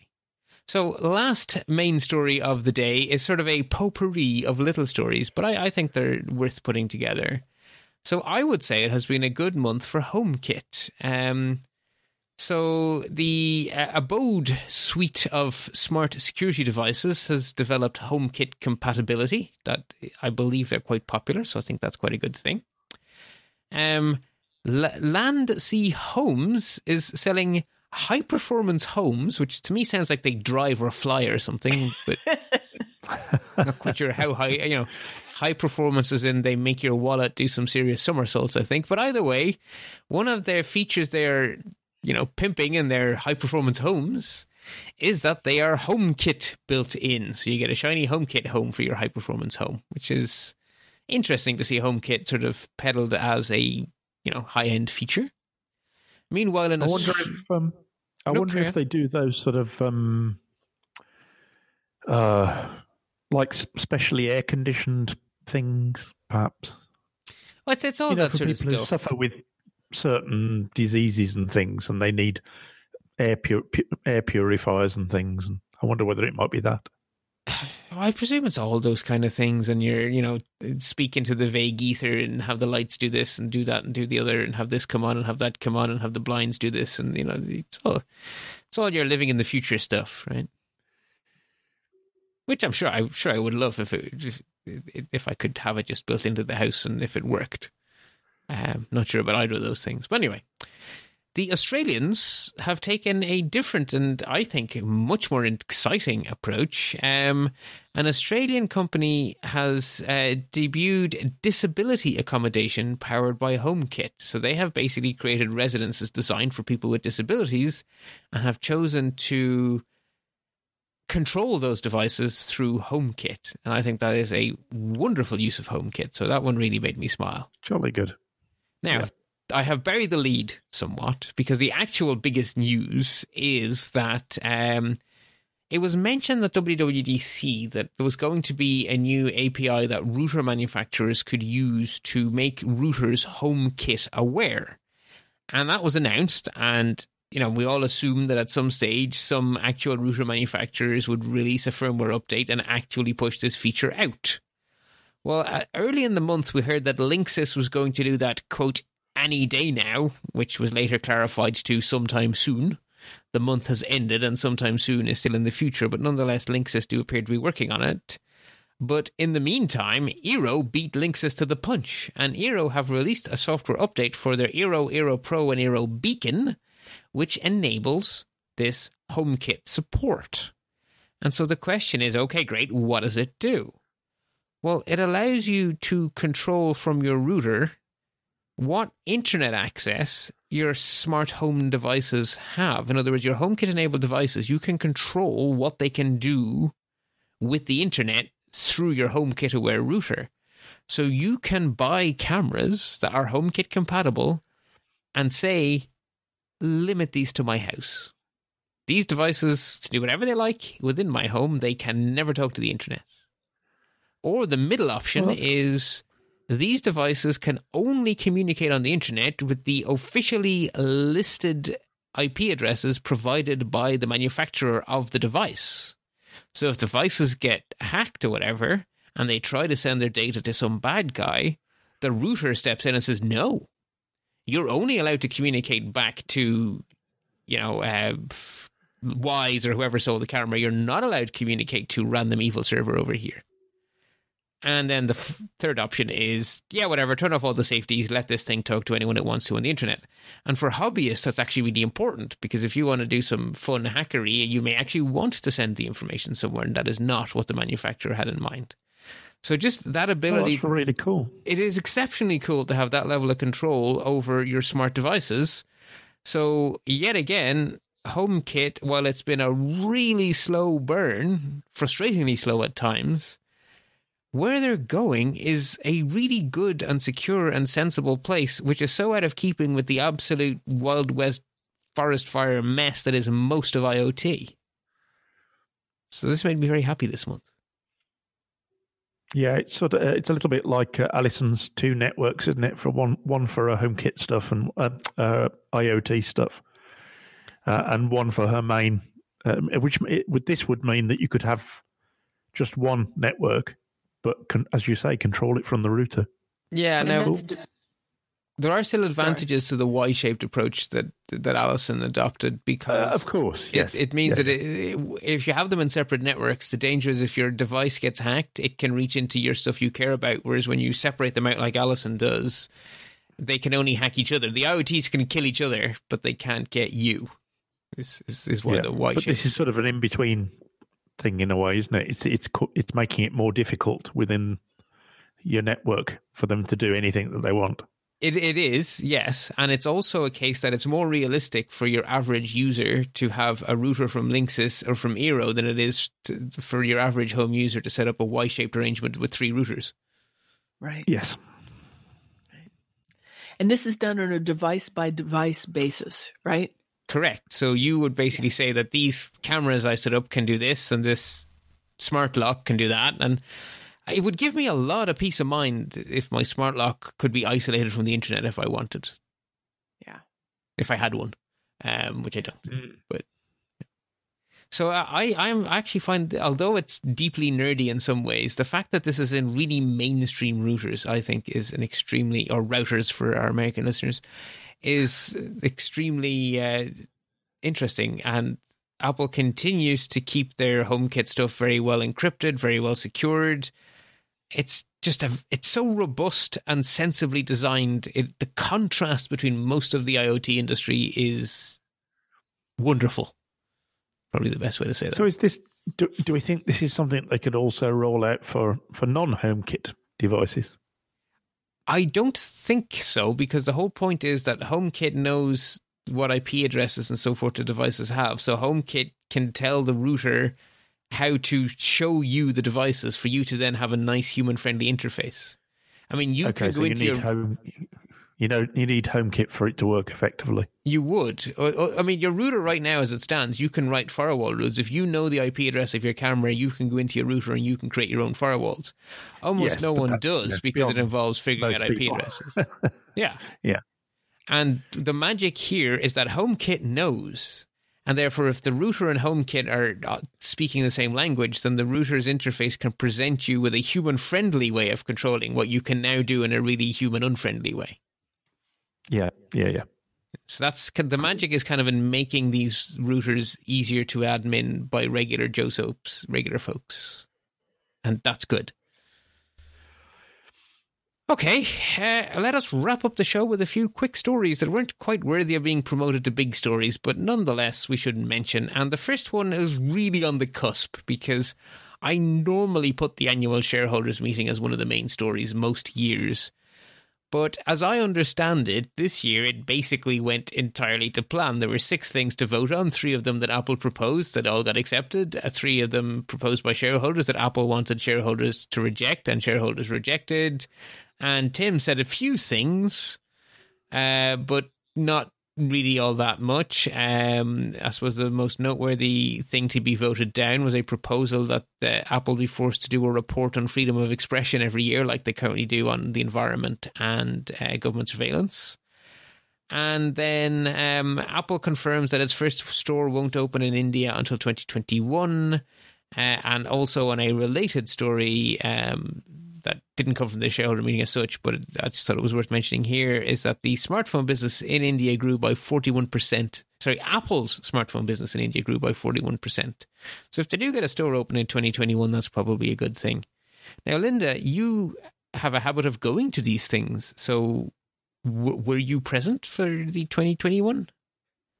So, last main story of the day is sort of a potpourri of little stories, but I, I think they're worth putting together. So, I would say it has been a good month for HomeKit. Um, so, the uh, Abode suite of smart security devices has developed HomeKit compatibility. That I believe they're quite popular, so I think that's quite a good thing. Um, L- Landsea Homes is selling high performance homes, which to me sounds like they drive or fly or something, but not quite sure how high, you know, high performances in they make your wallet do some serious somersaults, I think. But either way, one of their features they're, you know, pimping in their high performance homes is that they are HomeKit built in. So you get a shiny HomeKit home for your high performance home, which is interesting to see HomeKit sort of peddled as a, you know, high end feature. Meanwhile, in I wonder if um, I No, wonder if they do those sort of um, uh, like specially air conditioned things, perhaps. well, it's, it's all you know, that sort of people who stuff. suffer with certain diseases and things, and they need air pur- pu- air purifiers and things. And I wonder whether it might be that. I presume it's all those kind of things, and you're, you know, speak into the vague ether and have the lights do this and do that and do the other, and have this come on and have that come on and have the blinds do this, and you know, it's all, it's all your living in the future stuff, right? Which I'm sure, I'm sure I would love if it, if, if I could have it just built into the house and if it worked. Um, not sure about either of those things, but anyway, the Australians have taken a different and I think much more exciting approach. Um, an Australian company has uh, debuted disability accommodation powered by HomeKit. So they have basically created residences designed for people with disabilities and have chosen to control those devices through HomeKit. And I think that is a wonderful use of HomeKit. So that one really made me smile. Jolly good. Now, Yeah. I have buried the lead somewhat because the actual biggest news is that um, it was mentioned at WWDC that there was going to be a new API that router manufacturers could use to make routers HomeKit aware. And that was announced, and you know, we all assumed that at some stage some actual router manufacturers would release a firmware update and actually push this feature out. Well, uh, early in the month, we heard that Linksys was going to do that, quote, any day now, which was later clarified to sometime soon. The month has ended and sometime soon is still in the future, but nonetheless, Linksys do appear to be working on it. But in the meantime, Eero beat Linksys to the punch, and Eero have released a software update for their Eero, Eero Pro, and Eero Beacon, which enables this HomeKit support. And so the question is okay, great, what does it do? Well, it allows you to control from your router what internet access your smart home devices have. In other words, your HomeKit enabled devices, you can control what they can do with the internet through your HomeKit aware router. So you can buy cameras that are HomeKit compatible and say, limit these to my house. These devices to do whatever they like within my home, they can never talk to the internet. Or the middle option Well- is these devices can only communicate on the internet with the officially listed IP addresses provided by the manufacturer of the device. So if devices get hacked or whatever, and they try to send their data to some bad guy, the router steps in and says, no, you're only allowed to communicate back to, you know, uh, Wyze or whoever sold the camera. You're not allowed to communicate to random evil server over here. And then the f- third option is, yeah, whatever, turn off all the safeties, let this thing talk to anyone it wants to on the internet. And for hobbyists, that's actually really important because if you want to do some fun hackery, you may actually want to send the information somewhere, and that is not what the manufacturer had in mind. So just that Oh, ability, that's really cool. it is exceptionally cool to have that level of control over your smart devices. So yet again, HomeKit, while it's been a really slow burn, frustratingly slow at times, where they're going is a really good and secure and sensible place, which is so out of keeping with the absolute Wild West forest fire mess that is most of IoT. So this made me very happy this month. Yeah, it's sort of uh, it's a little bit like uh, Allison's two networks, isn't it? For one one for her HomeKit stuff and uh, uh, IoT stuff, uh, and one for her main. Um, which it, would this would mean that you could have just one network, but can, as you say, control it from the router. Yeah, no. that's d- there are still advantages to the Y-shaped approach that that Allison adopted Uh, because of course, It, yes. it means Yeah. that it, if you have them in separate networks, the danger is if your device gets hacked, it can reach into your stuff you care about. Whereas when you separate them out, like Allison does, they can only hack each other. The IoTs can kill each other, but they can't get you. This is, is why Yeah, the Y but this is sort of an in between thing in a way, isn't it? It's it's it's making it more difficult within your network for them to do anything that they want. It it is yes, and it's also a case that it's more realistic for your average user to have a router from Linksys or from Eero than it is to, for your average home user to set up a Y-shaped arrangement with three routers. right. Yes. And this is done on a device by device basis, right? Correct. So you would basically say that these cameras I set up can do this, and this smart lock can do that, and it would give me a lot of peace of mind if my smart lock could be isolated from the internet if I wanted. Yeah. If I had one, um, which I don't. But so I, I'm I actually find, although it's deeply nerdy in some ways, the fact that this is in really mainstream routers, I think, is an extremely or routers for our American listeners, is extremely uh, interesting. And Apple continues to keep their HomeKit stuff very well encrypted, very well secured. It's just a, it's so robust and sensibly designed. It, the contrast between most of the IoT industry is wonderful. Probably the best way to say that. So is this? Do, do we think this is something they could also roll out for for non HomeKit devices? I don't think so because the whole point is that HomeKit knows what IP addresses and so forth the devices have. So HomeKit can tell the router how to show you the devices for you to then have a nice human friendly interface. I mean, you okay, can so go you into need your home. You know, you need HomeKit for it to work effectively. You would. I mean, your router right now, as it stands, you can write firewall rules. If you know the IP address of your camera, you can go into your router and you can create your own firewalls. Almost Yes, no one does because it involves figuring out IP people. addresses. Yeah. Yeah. And the magic here is that HomeKit knows. And therefore, if the router and HomeKit are uh, speaking the same language, then the router's interface can present you with a human friendly way of controlling what you can now do in a really human unfriendly way. Yeah, yeah, yeah. So that's the magic is kind of in making these routers easier to admin by regular Joe Soaps, regular folks, and that's good. Okay, uh, let us wrap up the show with a few quick stories that weren't quite worthy of being promoted to big stories, but nonetheless we should mention. And the first one is really on the cusp because I normally put the annual shareholders meeting as one of the main stories most years. But as I understand it, this year it basically went entirely to plan. There were six things to vote on, three of them that Apple proposed that all got accepted, uh, three of them proposed by shareholders that Apple wanted shareholders to reject and shareholders rejected. And Tim said a few things, uh, but not really all that much. Um, I suppose the most noteworthy thing to be voted down was a proposal that uh, Apple be forced to do a report on freedom of expression every year, like they currently do on the environment and uh, government surveillance. And then um, Apple confirms that its first store won't open in India until 2021. Uh, and also on a related story, um, that didn't come from the shareholder meeting as such, but I just thought it was worth mentioning here is that the smartphone business in India grew by 41%. Sorry, Apple's smartphone business in India grew by 41%. So if they do get a store open in 2021, that's probably a good thing. Now, Linda, you have a habit of going to these things. So w- were you present for the 2021?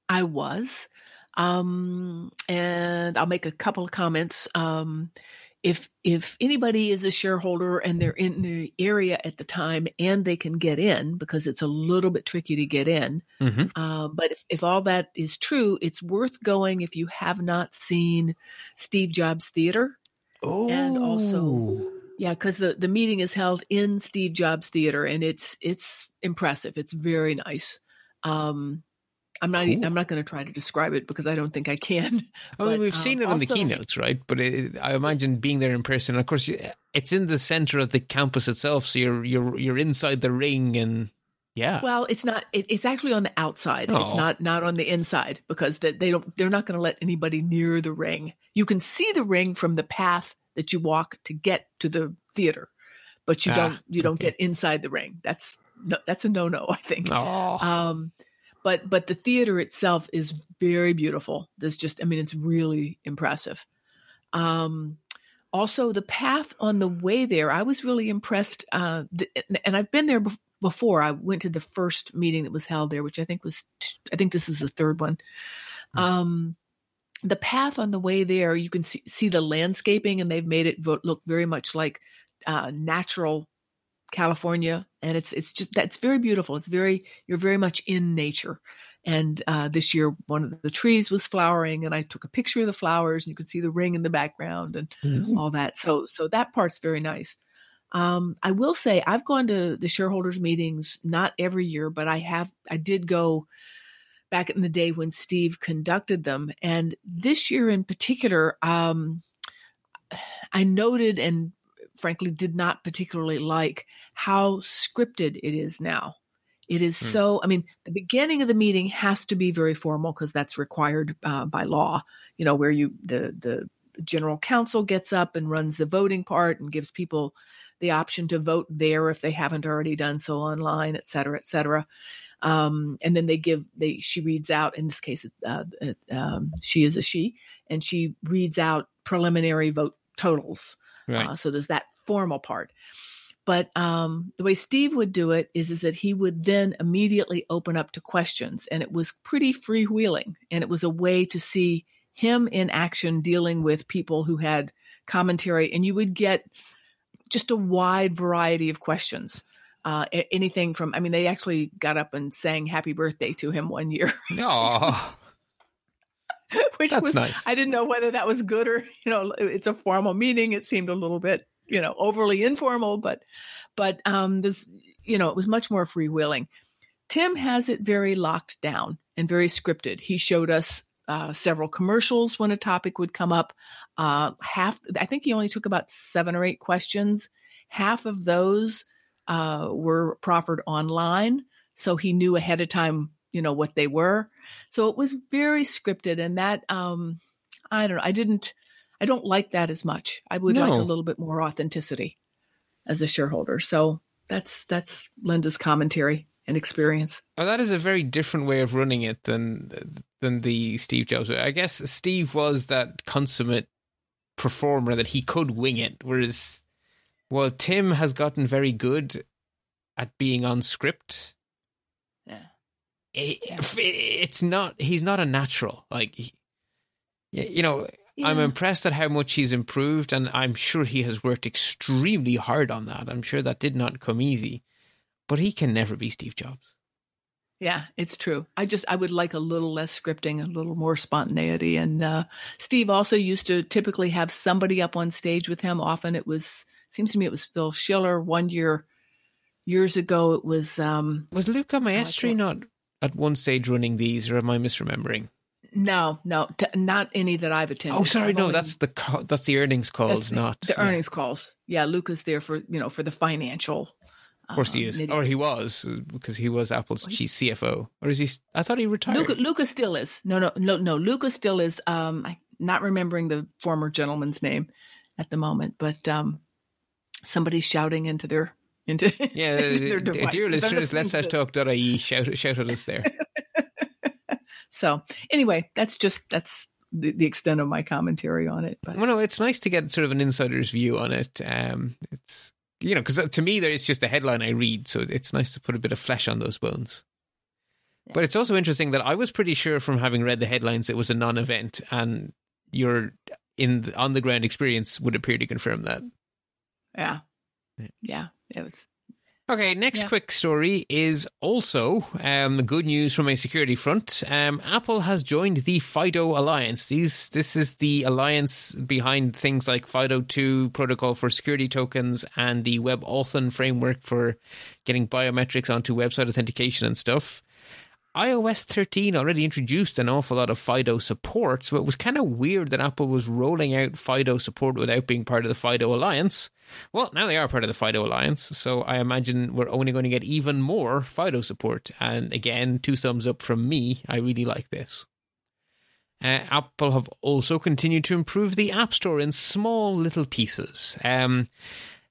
I was. Um, and I'll make a couple of comments. Um, if if anybody is a shareholder and they're in the area at the time and they can get in because it's a little bit tricky to get in hmm uh, but if, if all that is true it's worth going if you have not seen steve jobs theater. Oh, And also- yeah because the, the meeting is held in steve jobs theater and it's it's impressive. It's very nice. Um i'm not Cool. i'm not going to try to describe it because i don't think i can I mean, but, we've um, seen it on the keynotes, right? But it, I imagine being there in person. Of course, it's in the center of the campus itself, so you're you're you're inside the ring, and yeah, Well, it's not. It, it's actually on the outside. Oh. It's not not on the inside because that they don't. They're not going to let anybody near the ring. You can see the ring from the path that you walk to get to the theater, but you Ah, don't. You don't get inside the ring. That's no, that's a no no. I think. oh, Um, but but the theater itself is very beautiful. There's just. I mean, it's really impressive. Um, also, the path on the way there, I was really impressed. Uh, th- and I've been there bef- before. I went to the first meeting that was held there, which I think was, t- I think this is the third one. Um, the path on the way there, you can see, see the landscaping, and they've made it vo- look very much like uh, natural California, and it's it's just that's very beautiful. It's very you're very much in nature. And uh, this year, one of the trees was flowering, and I took a picture of the flowers, and you could see the ring in the background and Mhm. all that. So, so that part's very nice. Um, I will say I've gone to the shareholders meetings not every year, but I have. I did go back in the day when Steve conducted them, and this year in particular, um, I noted and frankly did not particularly like how scripted it is now. It is Hmm. so, I mean, the beginning of the meeting has to be very formal because that's required uh, by law, you know, where you, the, the general counsel gets up and runs the voting part and gives people the option to vote there if they haven't already done so online, et cetera, et cetera. Um, and then they give, they, she reads out, in this case, uh, uh, um, she is a she, and she reads out preliminary vote totals. Right. Uh, so there's that formal part. But um, the way Steve would do it is, is that he would then immediately open up to questions, and it was pretty freewheeling, and it was a way to see him in action dealing with people who had commentary, and you would get just a wide variety of questions. Uh, anything from, I mean, they actually got up and sang "Happy Birthday" to him one year, oh, which that's was nice. I didn't know whether that was good or you know it's a formal meeting. It seemed a little bit you know overly informal, but but um, this you know it was much more freewheeling. Tim has it very locked down and very scripted. He showed us uh, several commercials when a topic would come up. Uh, half I think he only took about seven or eight questions. Half of those uh, were proffered online, so he knew ahead of time you know what they were. So it was very scripted, and that um, I don't know. I didn't. I don't like that as much. I would like a little bit more authenticity as a shareholder. So that's that's Linda's commentary and experience. Well, that is a very different way of running it than than the Steve Jobs way. I guess Steve was that consummate performer that he could wing it, whereas well, Tim has gotten very good at being on script. Yeah. It- it's not. He's not a natural. Like, he- you know, I'm impressed at how much he's improved, and I'm sure he has worked extremely hard on that. I'm sure that did not come easy, but he can never be Steve Jobs. Yeah, it's true. I just I would like a little less scripting, a little more spontaneity. And uh, Steve also used to typically have somebody up on stage with him. Often it was seems to me it was Phil Schiller. One year, years ago, it was um, Was Luca Maestri what- not at one stage running these, or am I misremembering? no, no, t- not any that I've attended. Oh, sorry, I've no, only- that's the co- that's the earnings calls, the- not the yeah. earnings calls. Yeah, Luca's there for you know for the financial. Of course, he um, is, nitty- or he was, uh, because he was Apple's chief CFO, or is he? I thought he retired. Luca, Luca still is. No, no, no, no. Luca still is. Um, I'm not remembering the former gentleman's name at the moment, but um, somebody's shouting into their into yeah, into their uh, devices. dear listeners, let's to talk.ie shout shout at us there. So anyway, that's just that's the, the extent of my commentary on it. But well, no, it's nice to get sort of an insider's view on it. Um, it's you know, because to me, there it's just a headline I read, so it's nice to put a bit of flesh on those bones. But it's also interesting that I was pretty sure from having read the headlines it was a non-event, and you're in the on the ground experience would appear to confirm that. Yeah. Yeah. It was Okay, next Yeah. quick story is also um, good news from a security front. Um, Apple has joined the FIDO Alliance. These, this is the alliance behind things like FIDO2 protocol for security tokens and the Web WebAuthn framework for getting biometrics onto website authentication and stuff. iOS 13 already introduced an awful lot of FIDO support, so it was kind of weird that Apple was rolling out FIDO support without being part of the FIDO Alliance. Well, now they are part of the FIDO Alliance, so I imagine we're only going to get even more FIDO support. And again, two thumbs up from me. I really like this. Uh, Apple have also continued to improve the App Store in small little pieces. Um,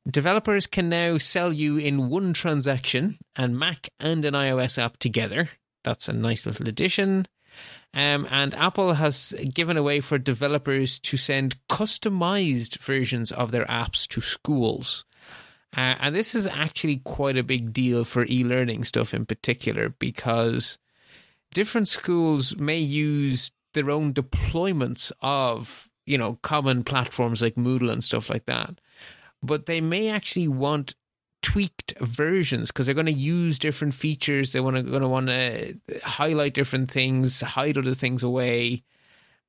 developers can now sell you in one transaction and Mac and an iOS app together. That's a nice little addition. Um, and Apple has given away for developers to send customized versions of their apps to schools. Uh, and this is actually quite a big deal for e learning stuff in particular because different schools may use their own deployments of, you know, common platforms like Moodle and stuff like that. But they may actually want tweaked versions because they're going to use different features. They want to going to want to highlight different things, hide other things away.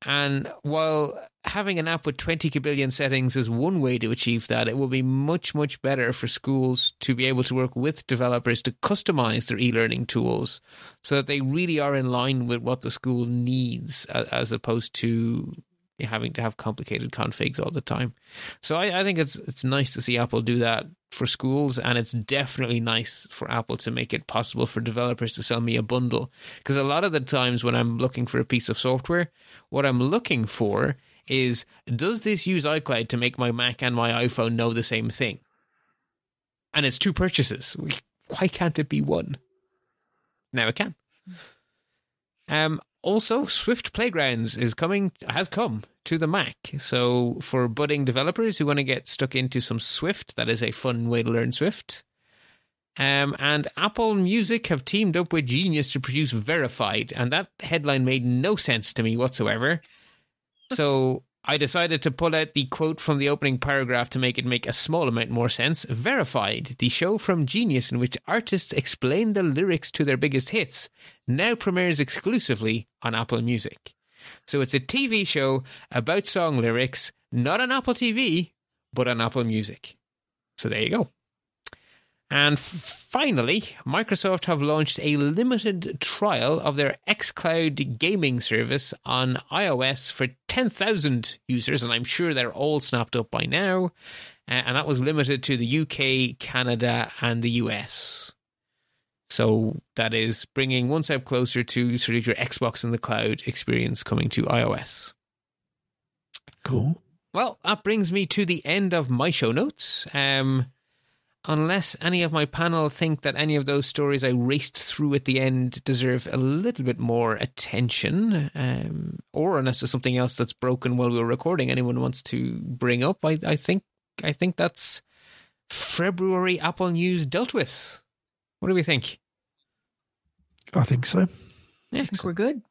And while having an app with 20 kabillion settings is one way to achieve that, it will be much, much better for schools to be able to work with developers to customize their e learning tools so that they really are in line with what the school needs as opposed to having to have complicated configs all the time. So I, I think it's it's nice to see Apple do that for schools, and it's definitely nice for Apple to make it possible for developers to sell me a bundle. Because a lot of the times when I'm looking for a piece of software, what I'm looking for is does this use iCloud to make my Mac and my iPhone know the same thing? And it's two purchases. Why can't it be one? Now it can. Um, also, Swift Playgrounds is coming has come to the Mac. So for budding developers who want to get stuck into some Swift, that is a fun way to learn Swift. Um, and Apple Music have teamed up with Genius to produce Verified, and that headline made no sense to me whatsoever. So I decided to pull out the quote from the opening paragraph to make it make a small amount more sense. Verified, the show from Genius in which artists explain the lyrics to their biggest hits, now premieres exclusively on Apple Music. So it's a TV show about song lyrics, not on Apple TV, but on Apple Music. So there you go. And finally, Microsoft have launched a limited trial of their xCloud gaming service on iOS for 10,000 users, and I'm sure they're all snapped up by now. Uh, and that was limited to the UK, Canada, and the US. So that is bringing one step closer to sort of your Xbox in the cloud experience coming to iOS. Cool. Well, that brings me to the end of my show notes. Um, unless any of my panel think that any of those stories I raced through at the end deserve a little bit more attention, um, or unless there's something else that's broken while we were recording, anyone wants to bring up, I, I think I think that's February Apple news dealt with. What do we think? I think so. I think we're good.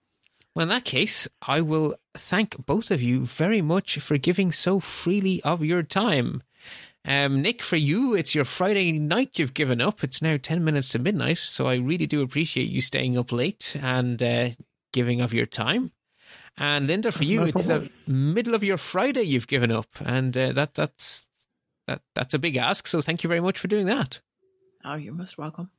Well, in that case, I will thank both of you very much for giving so freely of your time. Um, Nick, for you, it's your Friday night you've given up. It's now 10 minutes to midnight, so I really do appreciate you staying up late and uh, giving of your time. And Linda, for you, No it's the middle of your Friday you've given up, and uh, that that's that that's a big ask. So thank you very much for doing that. Oh, you're most welcome.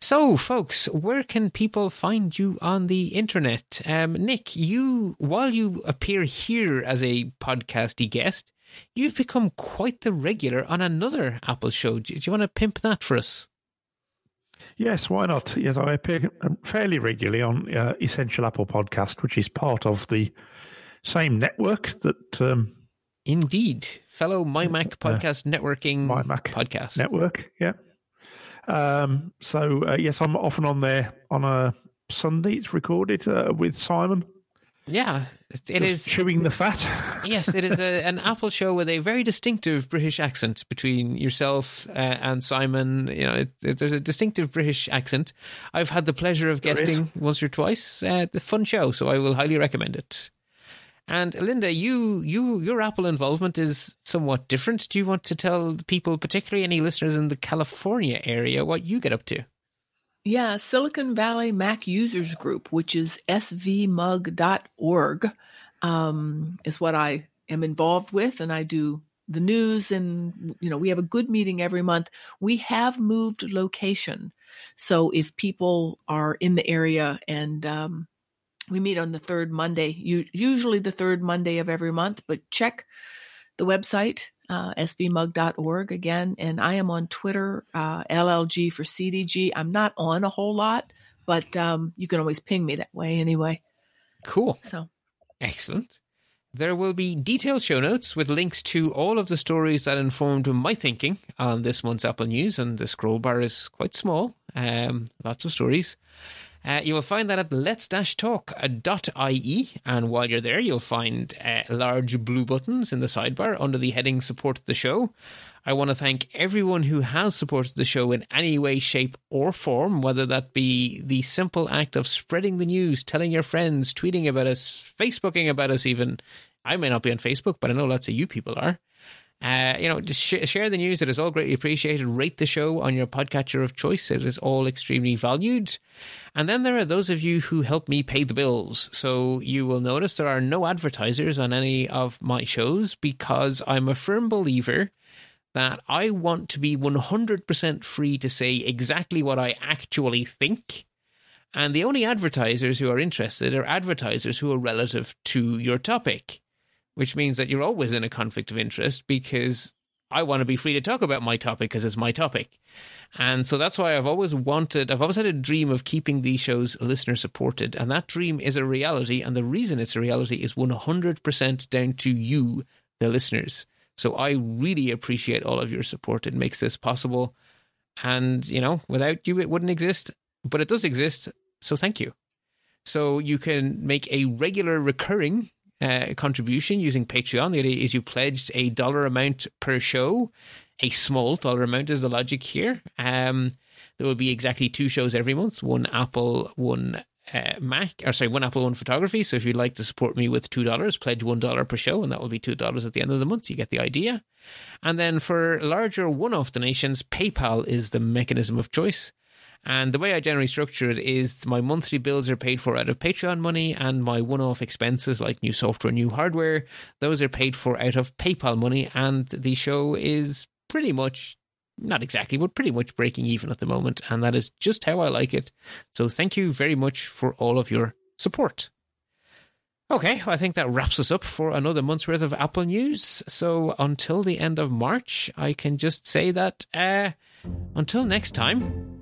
So, folks, where can people find you on the internet? Um, Nick, you while you appear here as a podcasty guest, you've become quite the regular on another Apple show. Do, you want to pimp that for us? Yes, why not? Yes, I appear fairly regularly on uh, Essential Apple Podcast, which is part of the same network that um, Indeed, fellow My Mac podcast networking My Mac podcast. network. Yeah. Um, so uh, yes, I'm often on there on a Sunday. It's recorded uh, with Simon. Yeah, it- it is. Just chewing the fat. yes, it is a, an Apple show with a very distinctive British accent between yourself uh, and Simon. You know, it, it- there's a distinctive British accent. I've had the pleasure of There is. guesting once or twice. Uh, the fun show, so I will highly recommend it. And Linda, you you your Apple involvement is somewhat different. Do you want to tell people, particularly any listeners in the California area, what you get up to? Yeah, Silicon Valley Mac Users Group, which is svmug.org, um, is what I am involved with, and I do the news. And you know, we have a good meeting every month. We have moved location, so if people are in the area and um, we meet on the third Monday, usually the third Monday of every month, but check the website uh, svmug.org again. And I am on Twitter, uh, LLG for CDG. I'm not on a whole lot, but um, you can always ping me that way anyway. Cool. So excellent. There will be detailed show notes with links to all of the stories that informed my thinking on this month's Apple News, and the scroll bar is quite small. Um, lots of stories. Uh, you will find that at let's-talk.ie. And while you're there, you'll find uh, large blue buttons in the sidebar under the heading Support the Show. I want to thank everyone who has supported the show in any way, shape, or form, whether that be the simple act of spreading the news, telling your friends, tweeting about us, Facebooking about us, even. I may not be on Facebook, but I know lots of you people are. Uh, you know, just sh- share the news. It is all greatly appreciated. Rate the show on your podcatcher of choice. It is all extremely valued. And then there are those of you who help me pay the bills. So you will notice there are no advertisers on any of my shows because I'm a firm believer that I want to be 100% free to say exactly what I actually think. And the only advertisers who are interested are advertisers who are relative to your topic which means that you're always in a conflict of interest because I want to be free to talk about my topic because it's my topic. And so that's why I've always wanted, I've always had a dream of keeping these shows listener supported. And that dream is a reality. And the reason it's a reality is 100% down to you, the listeners. So I really appreciate all of your support. It makes this possible. And, you know, without you, it wouldn't exist, but it does exist. So thank you. So you can make a regular recurring uh, contribution using Patreon. The idea is you pledge a dollar amount per show. A small dollar amount is the logic here. Um, there will be exactly two shows every month one Apple, one uh, Mac, or sorry, one Apple, one photography. So if you'd like to support me with $2, pledge $1 per show, and that will be $2 at the end of the month. You get the idea. And then for larger one off donations, PayPal is the mechanism of choice. And the way I generally structure it is my monthly bills are paid for out of Patreon money, and my one off expenses like new software, new hardware, those are paid for out of PayPal money. And the show is pretty much, not exactly, but pretty much breaking even at the moment. And that is just how I like it. So thank you very much for all of your support. Okay, I think that wraps us up for another month's worth of Apple news. So until the end of March, I can just say that uh, until next time,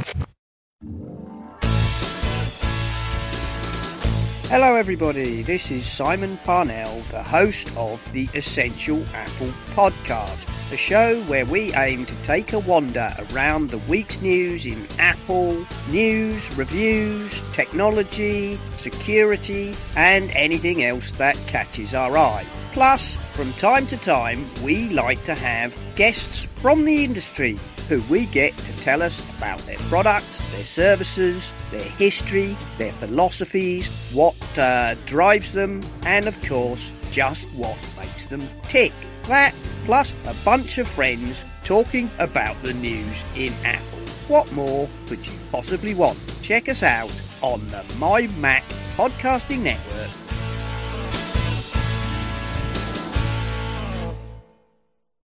Hello, everybody. This is Simon Parnell, the host of the Essential Apple Podcast, a show where we aim to take a wander around the week's news in Apple, news, reviews, technology, security, and anything else that catches our eye. Plus, from time to time, we like to have guests from the industry who we get to tell us about their products, their services, their history, their philosophies, what uh, drives them, and of course, just what makes them tick. That, plus a bunch of friends talking about the news in Apple. What more could you possibly want? Check us out on the My Mac Podcasting Network